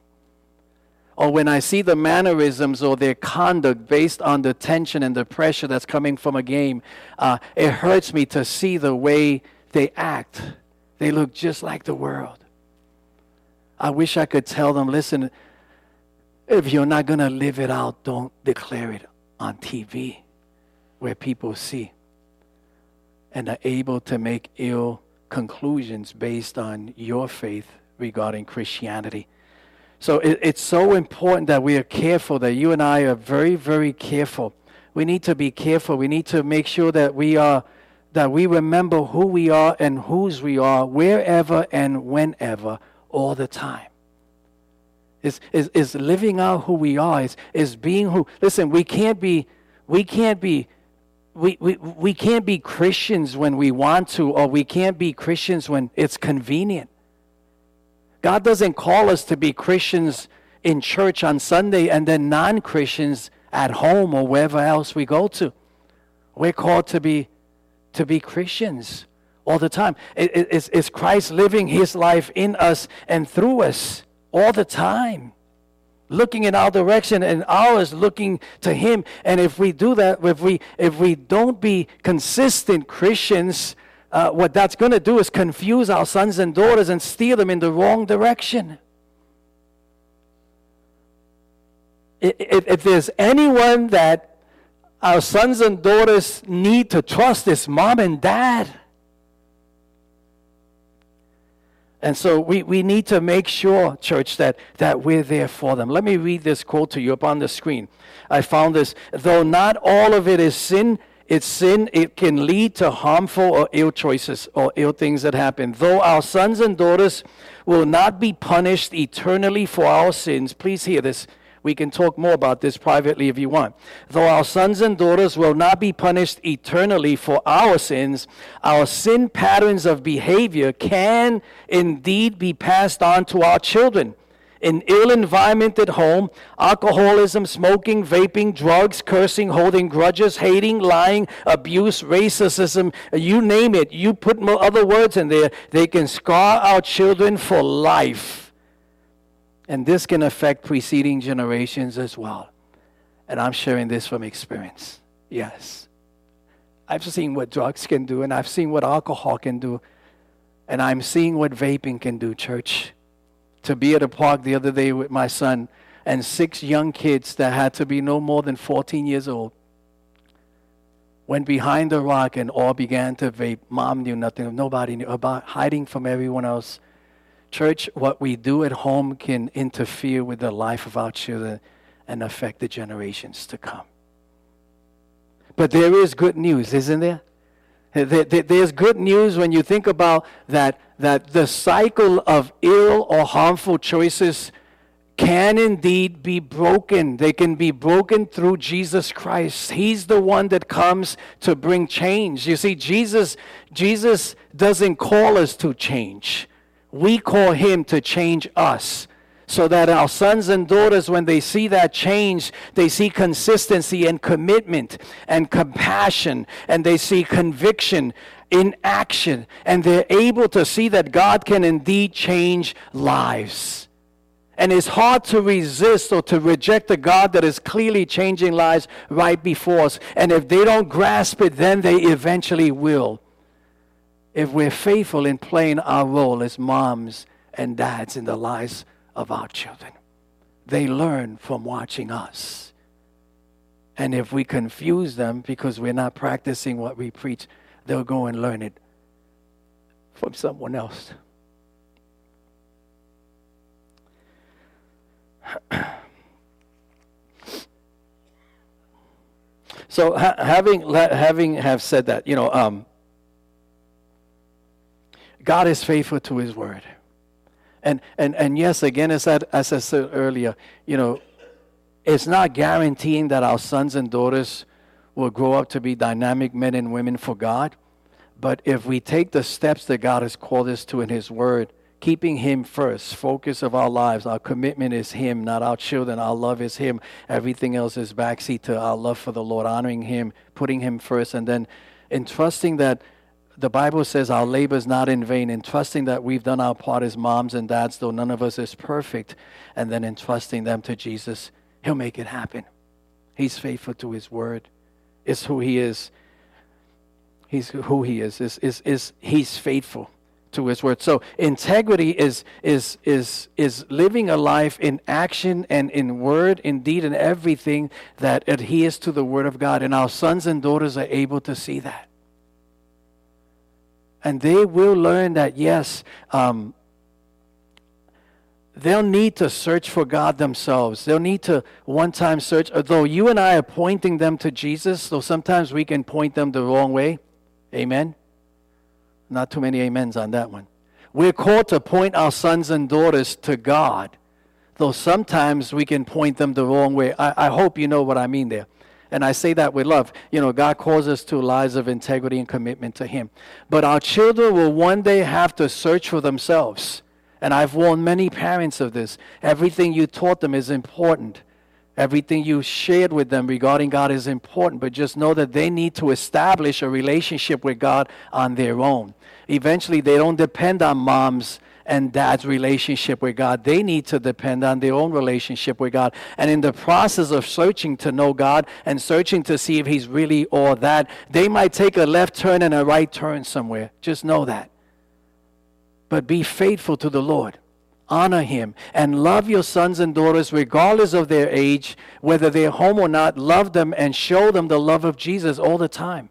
or when I see the mannerisms or their conduct based on the tension and the pressure that's coming from a game, uh, it hurts me to see the way they act. They look just like the world. I wish I could tell them listen, if you're not going to live it out, don't declare it on TV where people see and are able to make ill conclusions based on your faith regarding Christianity. So it, it's so important that we are careful, that you and I are very, very careful. We need to be careful. We need to make sure that we are that we remember who we are and whose we are wherever and whenever all the time. Is is is living out who we are, is is being who listen, we can't be we can't be we, we, we can't be Christians when we want to, or we can't be Christians when it's convenient. God doesn't call us to be Christians in church on Sunday and then non Christians at home or wherever else we go to. We're called to be, to be Christians all the time. It's, it's Christ living his life in us and through us all the time? Looking in our direction and ours looking to him. And if we do that if we if we don't be consistent christians uh, what that's going to do is confuse our sons and daughters and steer them in the wrong direction. If, if there's anyone that our sons and daughters need to trust this mom and dad And so we, we need to make sure, church, that, that we're there for them. Let me read this quote to you up on the screen. I found this. Though not all of it is sin, it's sin, it can lead to harmful or ill choices or ill things that happen. Though our sons and daughters will not be punished eternally for our sins, please hear this. We can talk more about this privately if you want. Though our sons and daughters will not be punished eternally for our sins, our sin patterns of behavior can indeed be passed on to our children. An ill environment at home, alcoholism, smoking, vaping, drugs, cursing, holding grudges, hating, lying, abuse, racism, you name it. You put other words in there, they can scar our children for life. And this can affect preceding generations as well. And I'm sharing this from experience. Yes. I've seen what drugs can do, and I've seen what alcohol can do, and I'm seeing what vaping can do, church. To be at a park the other day with my son and six young kids that had to be no more than 14 years old went behind a rock and all began to vape. Mom knew nothing, nobody knew about hiding from everyone else. Church, what we do at home can interfere with the life of our children and affect the generations to come. But there is good news, isn't there? There's good news when you think about that, that the cycle of ill or harmful choices can indeed be broken. They can be broken through Jesus Christ. He's the one that comes to bring change. You see, Jesus, Jesus doesn't call us to change we call him to change us so that our sons and daughters, when they see that change, they see consistency and commitment and compassion, and they see conviction in action, and they're able to see that God can indeed change lives. And it's hard to resist or to reject a God that is clearly changing lives right before us. And if they don't grasp it, then they eventually will if we're faithful in playing our role as moms and dads in the lives of our children. They learn from watching us. And if we confuse them because we're not practicing what we preach, they'll go and learn it from someone else. so ha- having having have said that, you know, um, God is faithful to his word. And, and, and yes, again, as I, as I said earlier, you know, it's not guaranteeing that our sons and daughters will grow up to be dynamic men and women for God. But if we take the steps that God has called us to in His Word, keeping Him first, focus of our lives, our commitment is Him, not our children. Our love is Him. Everything else is backseat to our love for the Lord, honoring Him, putting Him first, and then entrusting that the Bible says our labor is not in vain, entrusting that we've done our part as moms and dads, though none of us is perfect, and then entrusting them to Jesus. He'll make it happen. He's faithful to His Word. It's who He is. He's who He is. Is is is He's faithful to His Word. So integrity is is is is living a life in action and in word, in deed, and everything that adheres to the Word of God. And our sons and daughters are able to see that. And they will learn that, yes, um, they'll need to search for God themselves. They'll need to one time search. Although you and I are pointing them to Jesus, though sometimes we can point them the wrong way. Amen? Not too many amens on that one. We're called to point our sons and daughters to God, though sometimes we can point them the wrong way. I, I hope you know what I mean there. And I say that with love. You know, God calls us to lives of integrity and commitment to Him. But our children will one day have to search for themselves. And I've warned many parents of this. Everything you taught them is important. Everything you shared with them regarding God is important, but just know that they need to establish a relationship with God on their own. Eventually, they don't depend on mom's and dad's relationship with God. They need to depend on their own relationship with God. And in the process of searching to know God and searching to see if He's really all that, they might take a left turn and a right turn somewhere. Just know that. But be faithful to the Lord. Honor Him and love your sons and daughters regardless of their age, whether they're home or not. Love them and show them the love of Jesus all the time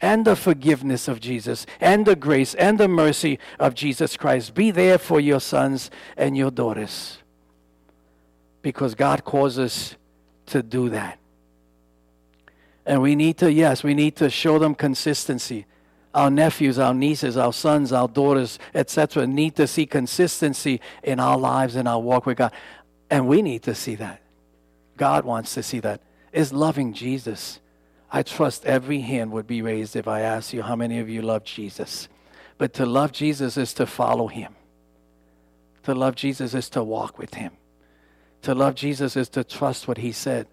and the forgiveness of Jesus and the grace and the mercy of Jesus Christ. Be there for your sons and your daughters because God calls us to do that. And we need to, yes, we need to show them consistency. Our nephews, our nieces, our sons, our daughters, etc., need to see consistency in our lives and our walk with God. And we need to see that. God wants to see that. Is loving Jesus I trust every hand would be raised if I asked you how many of you love Jesus. But to love Jesus is to follow him. To love Jesus is to walk with him. To love Jesus is to trust what he said.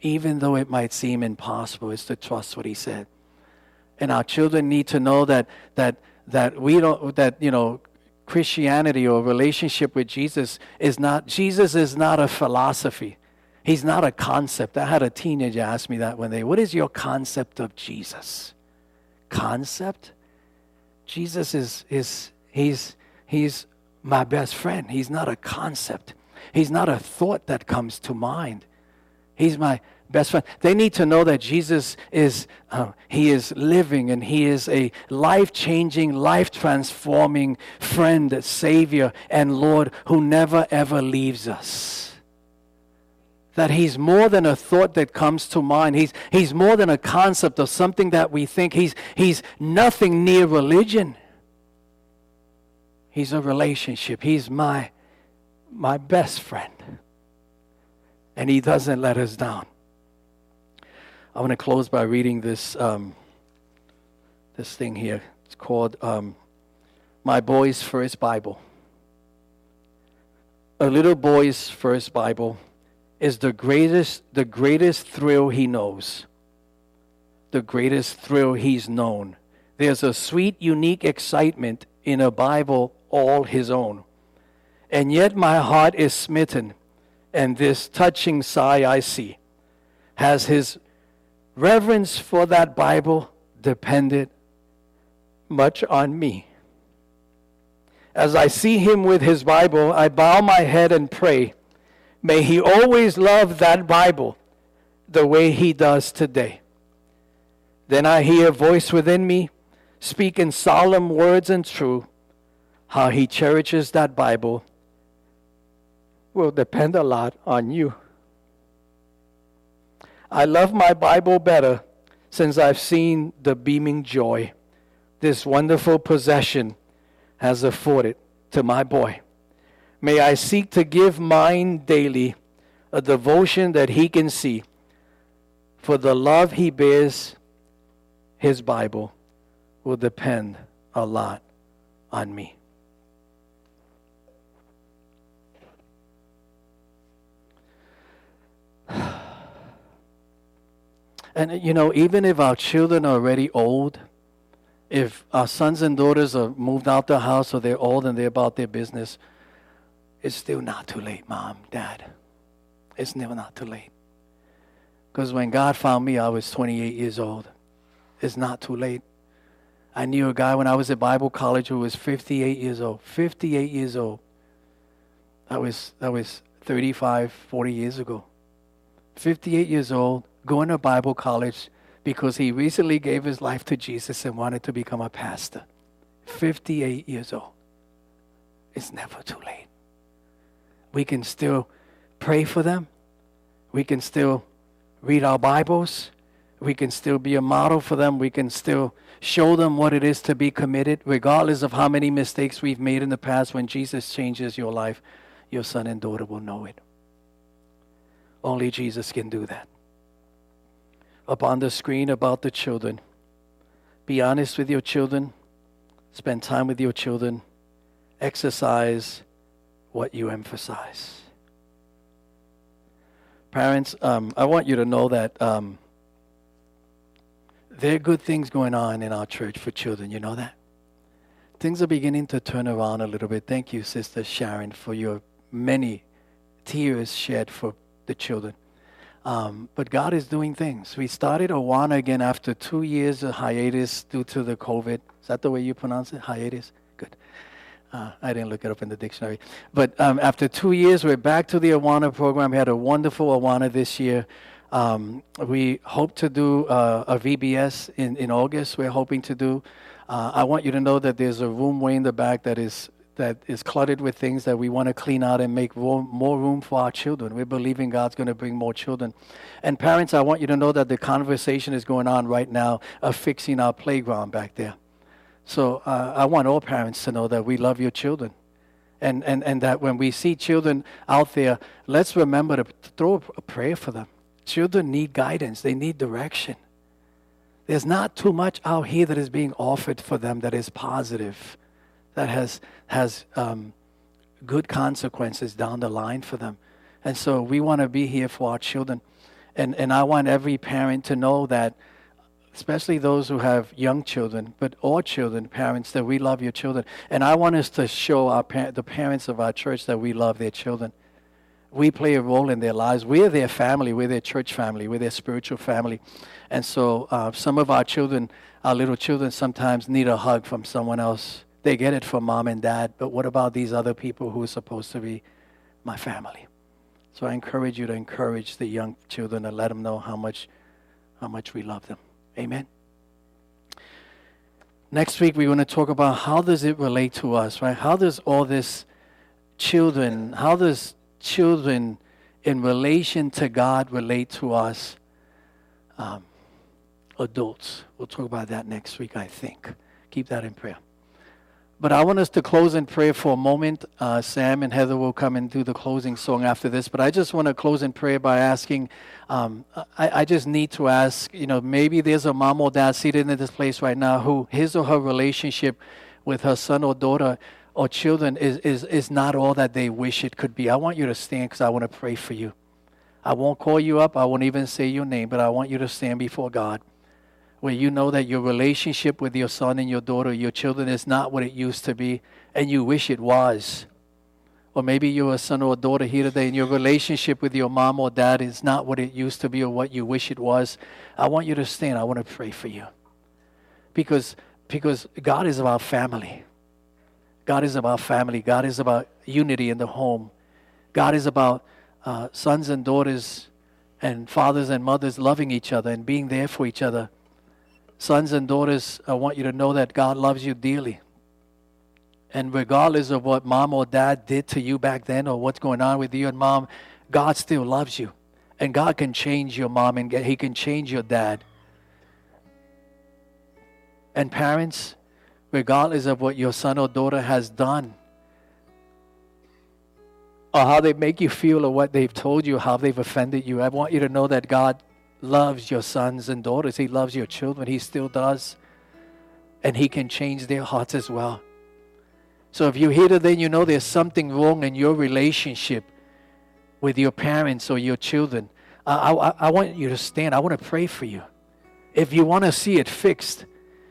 Even though it might seem impossible, is to trust what he said. And our children need to know that that that we don't that you know Christianity or relationship with Jesus is not Jesus is not a philosophy. He's not a concept. I had a teenager ask me that one day. What is your concept of Jesus? Concept? Jesus is, is he's, he's my best friend. He's not a concept. He's not a thought that comes to mind. He's my best friend. They need to know that Jesus is, uh, he is living and he is a life changing, life transforming friend, Savior, and Lord who never ever leaves us that he's more than a thought that comes to mind. He's, he's more than a concept of something that we think. He's, he's nothing near religion. He's a relationship. He's my, my best friend. And he doesn't let us down. I want to close by reading this, um, this thing here. It's called um, My Boy's First Bible. A little boy's first Bible is the greatest, the greatest thrill he knows, the greatest thrill he's known. There's a sweet, unique excitement in a Bible all his own. And yet my heart is smitten, and this touching sigh I see. Has his reverence for that Bible depended much on me? As I see him with his Bible, I bow my head and pray May he always love that Bible the way he does today. Then I hear a voice within me speaking solemn words and true. How he cherishes that Bible will depend a lot on you. I love my Bible better since I've seen the beaming joy this wonderful possession has afforded to my boy. May I seek to give mine daily a devotion that he can see. for the love he bears his Bible will depend a lot on me. And you know, even if our children are already old, if our sons and daughters are moved out the house or they're old and they're about their business, it's still not too late, mom, dad. It's never not too late. Because when God found me, I was 28 years old. It's not too late. I knew a guy when I was at Bible college who was 58 years old. 58 years old. That was, that was 35, 40 years ago. 58 years old, going to Bible college because he recently gave his life to Jesus and wanted to become a pastor. 58 years old. It's never too late. We can still pray for them. We can still read our Bibles. We can still be a model for them. We can still show them what it is to be committed, regardless of how many mistakes we've made in the past. When Jesus changes your life, your son and daughter will know it. Only Jesus can do that up on the screen about the children. Be honest with your children. Spend time with your children. Exercise what you emphasize. Parents, um, I want you to know that um, there are good things going on in our church for children. You know that? Things are beginning to turn around a little bit. Thank you, Sister Sharon, for your many tears shed for the children. Um, but God is doing things. We started Awana again after two years of hiatus due to the COVID. Is that the way you pronounce it? Hiatus? Uh, I didn't look it up in the dictionary. But um, after two years, we're back to the Awana program. We had a wonderful Awana this year. Um, we hope to do uh, a VBS in, in August. We're hoping to do. Uh, I want you to know that there's a room way in the back that is that is cluttered with things that we want to clean out and make room, more room for our children. We're believing God's going to bring more children. And parents, I want you to know that the conversation is going on right now of fixing our playground back there. So uh, I want all parents to know that we love your children. And, and, and that when we see children out there, let's remember to throw a prayer for them. Children need guidance, they need direction. There's not too much out here that is being offered for them that is positive that has has um, good consequences down the line for them. And so we want to be here for our children. And, and I want every parent to know that, especially those who have young children, but all children, parents, that we love your children. And I want us to show our par- the parents of our church that we love their children. We play a role in their lives. We're their family. We're their church family. We're their spiritual family. And so uh, some of our children, our little children, sometimes need a hug from someone else they get it from mom and dad, but what about these other people who are supposed to be my family? So I encourage you to encourage the young children and let them know how much, how much we love them. Amen. Next week we're going to talk about how does it relate to us, right? How does all this children, how does children in relation to God relate to us um, adults? We'll talk about that next week, I think. Keep that in prayer. But I want us to close in prayer for a moment. Uh, Sam and Heather will come and do the closing song after this. But I just want to close in prayer by asking um, I, I, just need to ask, you know, maybe there's a mom or dad seated in this place right now who his or her relationship with her son or daughter or children is, is, is not all that they wish it could be. I want you to stand because I want to pray for you. I won't call you up, I won't even say your name, but I want you to stand before God where you know that your relationship with your son and your daughter, your children, is not what it used to be, and you wish it was. Or maybe you're a son or a daughter here today, and your relationship with your mom or dad is not what it used to be or what you wish it was. I want you to stand. I want to pray for you. Because, because God is about family. God is about family. God is about unity in the home. God is about uh, sons and daughters and fathers and mothers loving each other and being there for each other. Sons and daughters, I want you to know that God loves you dearly. And regardless of what mom or dad did to you back then or what's going on with you and mom, God still loves you. And God can change your mom and He can change your dad. And parents, regardless of what your son or daughter has done, or how they make you feel, or what they've told you, how they've offended you, I want you to know that God loves your sons and daughters. He loves your children. He still does. And He can change their hearts as well. So if you're here today, you know there's something wrong in your relationship with your parents or your children. I, I, I want you to stand. I want to pray for you. If you want to see it fixed,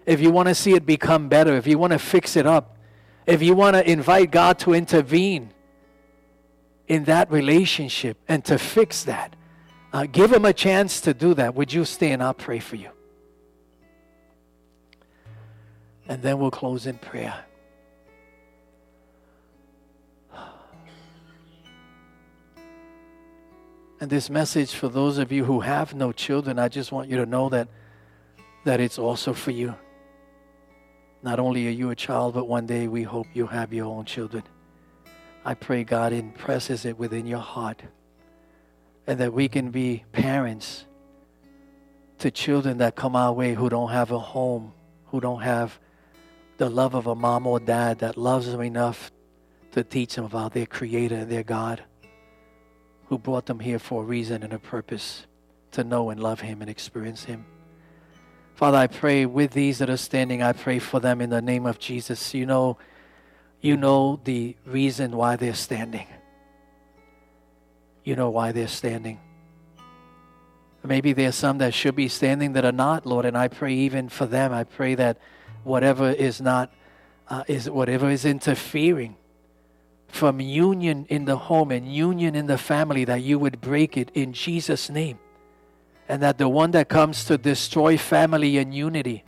if you want to see it become better, if you want to fix it up, if you want to invite God to intervene in that relationship and to fix that, uh, give Him a chance to do that. Would you stand? I'll pray for you. And then we'll close in prayer. And this message for those of you who have no children, I just want you to know that that it's also for you. Not only are you a child, but one day we hope you have your own children. I pray God impresses it within your heart and that we can be parents to children that come our way who don't have a home, who don't have the love of a mom or dad that loves them enough to teach them about their Creator and their God who brought them here for a reason and a purpose to know and love Him and experience Him. Father, I pray with these that are standing, I pray for them in the name of Jesus. You know, you know the reason why they're standing. You know why they're standing. Maybe there's some that should be standing that are not, Lord, and I pray even for them. I pray that whatever is not, uh, is whatever is interfering from union in the home and union in the family, that you would break it in Jesus' name. And that the one that comes to destroy family and unity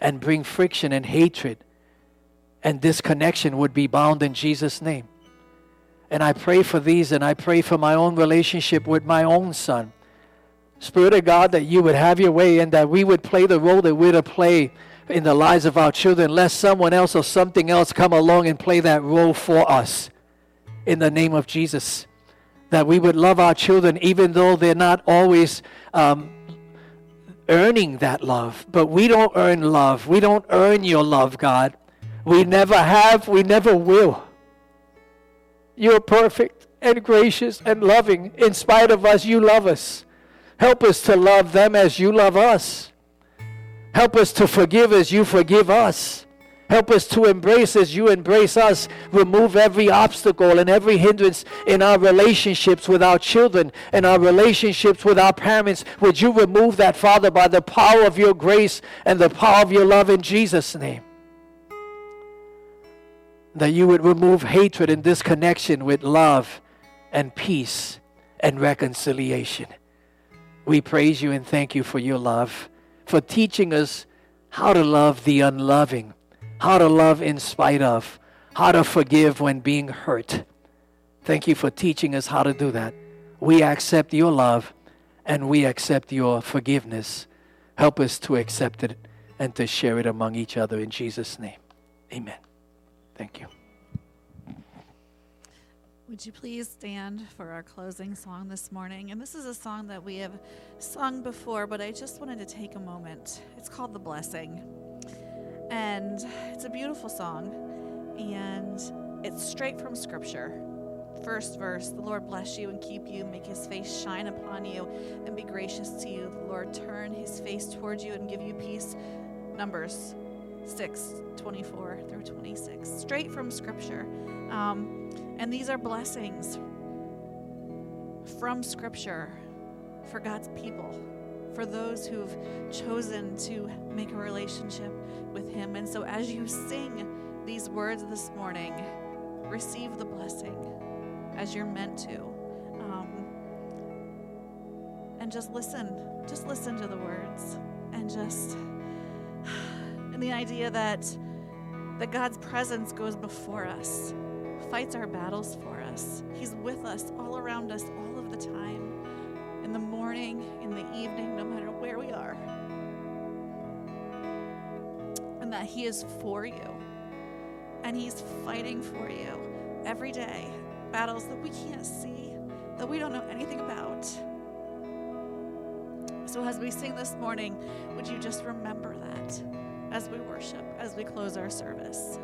and bring friction and hatred and disconnection would be bound in Jesus' name. And I pray for these and I pray for my own relationship with my own son. Spirit of God, that you would have your way and that we would play the role that we're to play in the lives of our children, lest someone else or something else come along and play that role for us in the name of Jesus. That we would love our children even though they're not always um, earning that love. But we don't earn love. We don't earn your love, God. We never have, we never will. You're perfect and gracious and loving. In spite of us, you love us. Help us to love them as you love us. Help us to forgive as you forgive us. Help us to embrace as you embrace us. Remove every obstacle and every hindrance in our relationships with our children and our relationships with our parents. Would you remove that, Father, by the power of your grace and the power of your love in Jesus' name? That you would remove hatred and disconnection with love and peace and reconciliation. We praise you and thank you for your love, for teaching us how to love the unloving how to love in spite of, how to forgive when being hurt. Thank you for teaching us how to do that. We accept your love and we accept your forgiveness. Help us to accept it and to share it among each other in Jesus' name. Amen. Thank you. Would you please stand for our closing song this morning? And this is a song that we have sung before, but I just wanted to take a moment. It's called The Blessing. And it's a beautiful song, and it's straight from Scripture. First verse The Lord bless you and keep you, make his face shine upon you, and be gracious to you. The Lord turn his face towards you and give you peace. Numbers 6 24 through 26. Straight from Scripture. Um, and these are blessings from Scripture for God's people for those who've chosen to make a relationship with Him. And so, as you sing these words this morning, receive the blessing as you're meant to. Um, and just listen, just listen to the words, and just, and the idea that that God's presence goes before us, fights our battles for us. He's with us, all around us, all of the time in the morning, in the evening, no matter where we are. And that He is for you. And He's fighting for you every day. Battles that we can't see, that we don't know anything about. So, as we sing this morning, would you just remember that as we worship, as we close our service?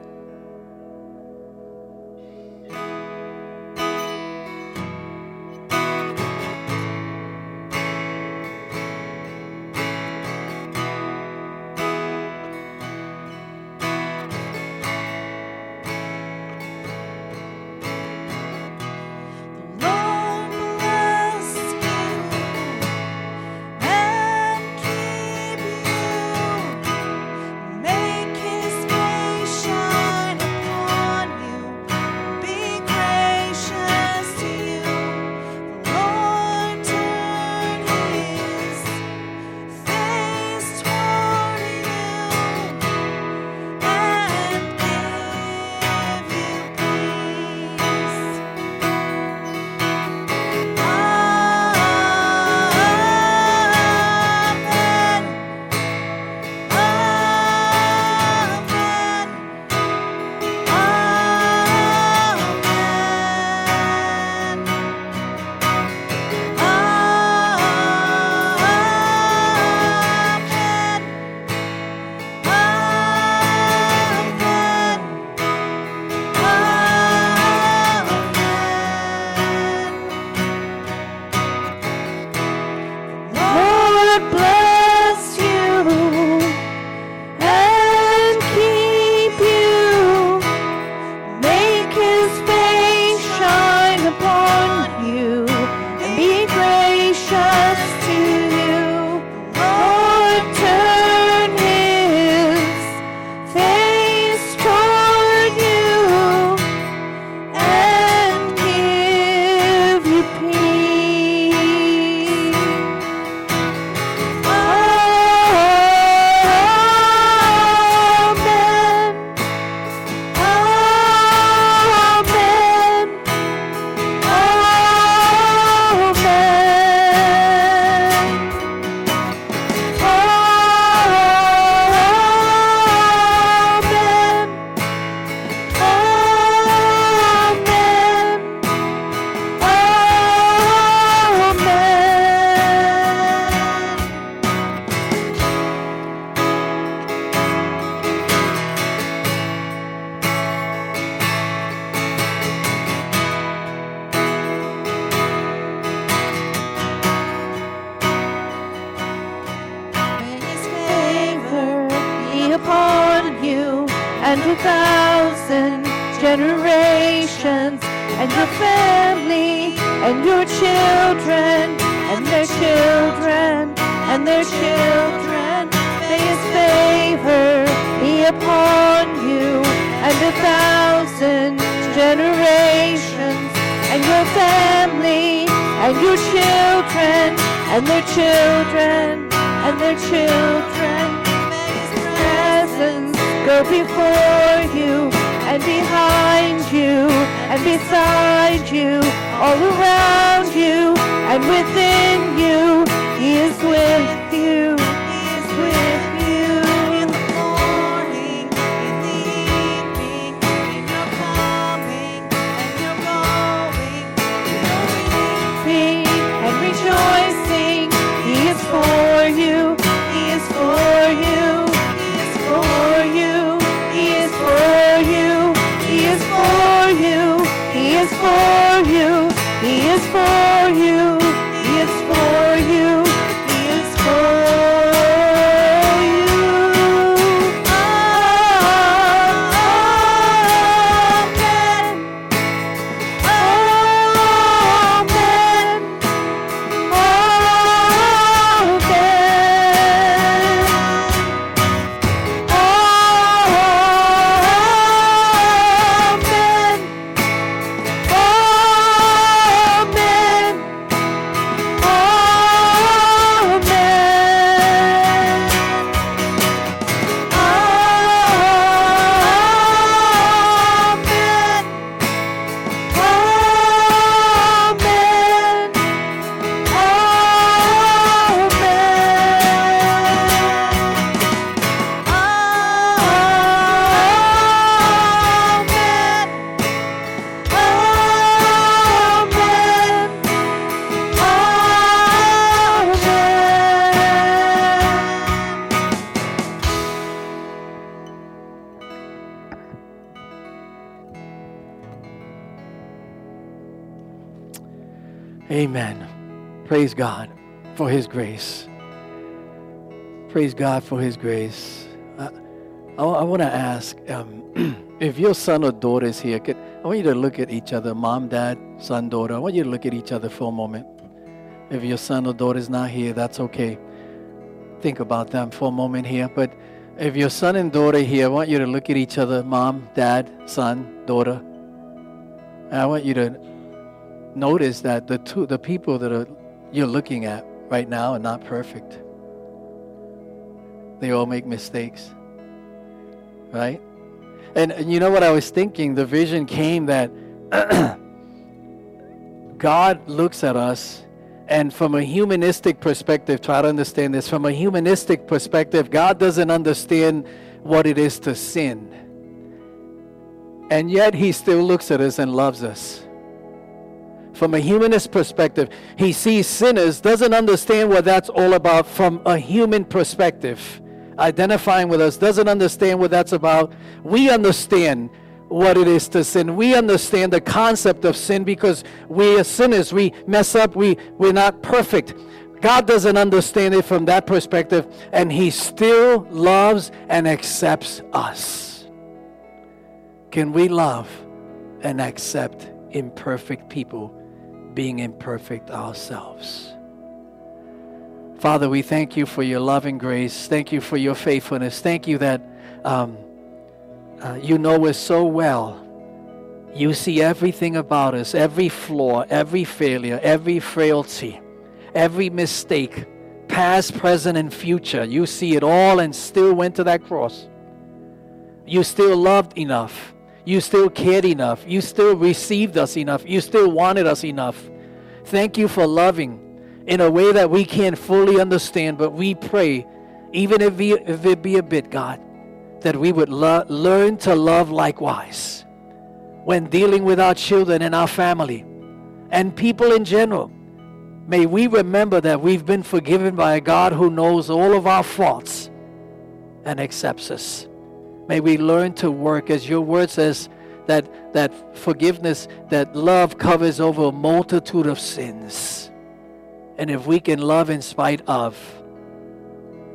Praise God for His grace. Praise God for His grace. Uh, I, I want to ask um, if your son or daughter is here, could, I want you to look at each other, mom, dad, son, daughter. I want you to look at each other for a moment. If your son or daughter is not here, that's okay. Think about them for a moment here. But if your son and daughter here, I want you to look at each other, mom, dad, son, daughter. And I want you to notice that the two the people that are you're looking at right now are not perfect. They all make mistakes. Right? And, and you know what I was thinking? The vision came that God looks at us and from a humanistic perspective, try to understand this. From a humanistic perspective, God doesn't understand what it is to sin. And yet he still looks at us and loves us from a humanist perspective. He sees sinners, doesn't understand what that's all about from a human perspective. Identifying with us, doesn't understand what that's about. We understand what it is to sin. We understand the concept of sin because we are sinners. We mess up. We, we're not perfect. God doesn't understand it from that perspective, and He still loves and accepts us. Can we love and accept imperfect people being imperfect ourselves? Father, we thank you for your love and grace. Thank you for your faithfulness. Thank you that um, uh, you know us so well. You see everything about us, every flaw, every failure, every frailty, every mistake, past, present, and future. You see it all and still went to that cross. You still loved enough. You still cared enough. You still received us enough. You still wanted us enough. Thank you for loving in a way that we can't fully understand, but we pray, even if, we, if it be a bit, God, that we would lo- learn to love likewise when dealing with our children and our family and people in general. May we remember that we've been forgiven by a God who knows all of our faults and accepts us. May we learn to work as your word says that that forgiveness, that love covers over a multitude of sins. And if we can love in spite of,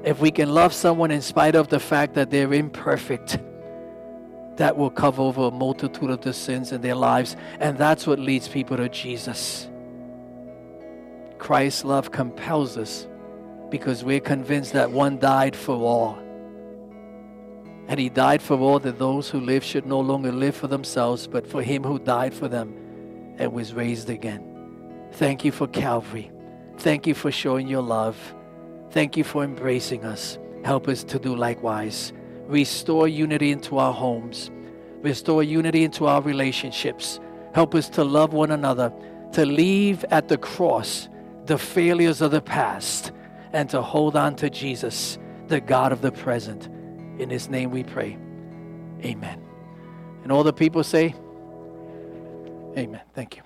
if we can love someone in spite of the fact that they're imperfect, that will cover over a multitude of the sins in their lives. And that's what leads people to Jesus. Christ's love compels us because we're convinced that one died for all. And he died for all that those who live should no longer live for themselves, but for him who died for them and was raised again. Thank you for Calvary. Thank you for showing your love. Thank you for embracing us. Help us to do likewise. Restore unity into our homes. Restore unity into our relationships. Help us to love one another, to leave at the cross the failures of the past, and to hold on to Jesus, the God of the present. In his name we pray. Amen. And all the people say, Amen. Thank you.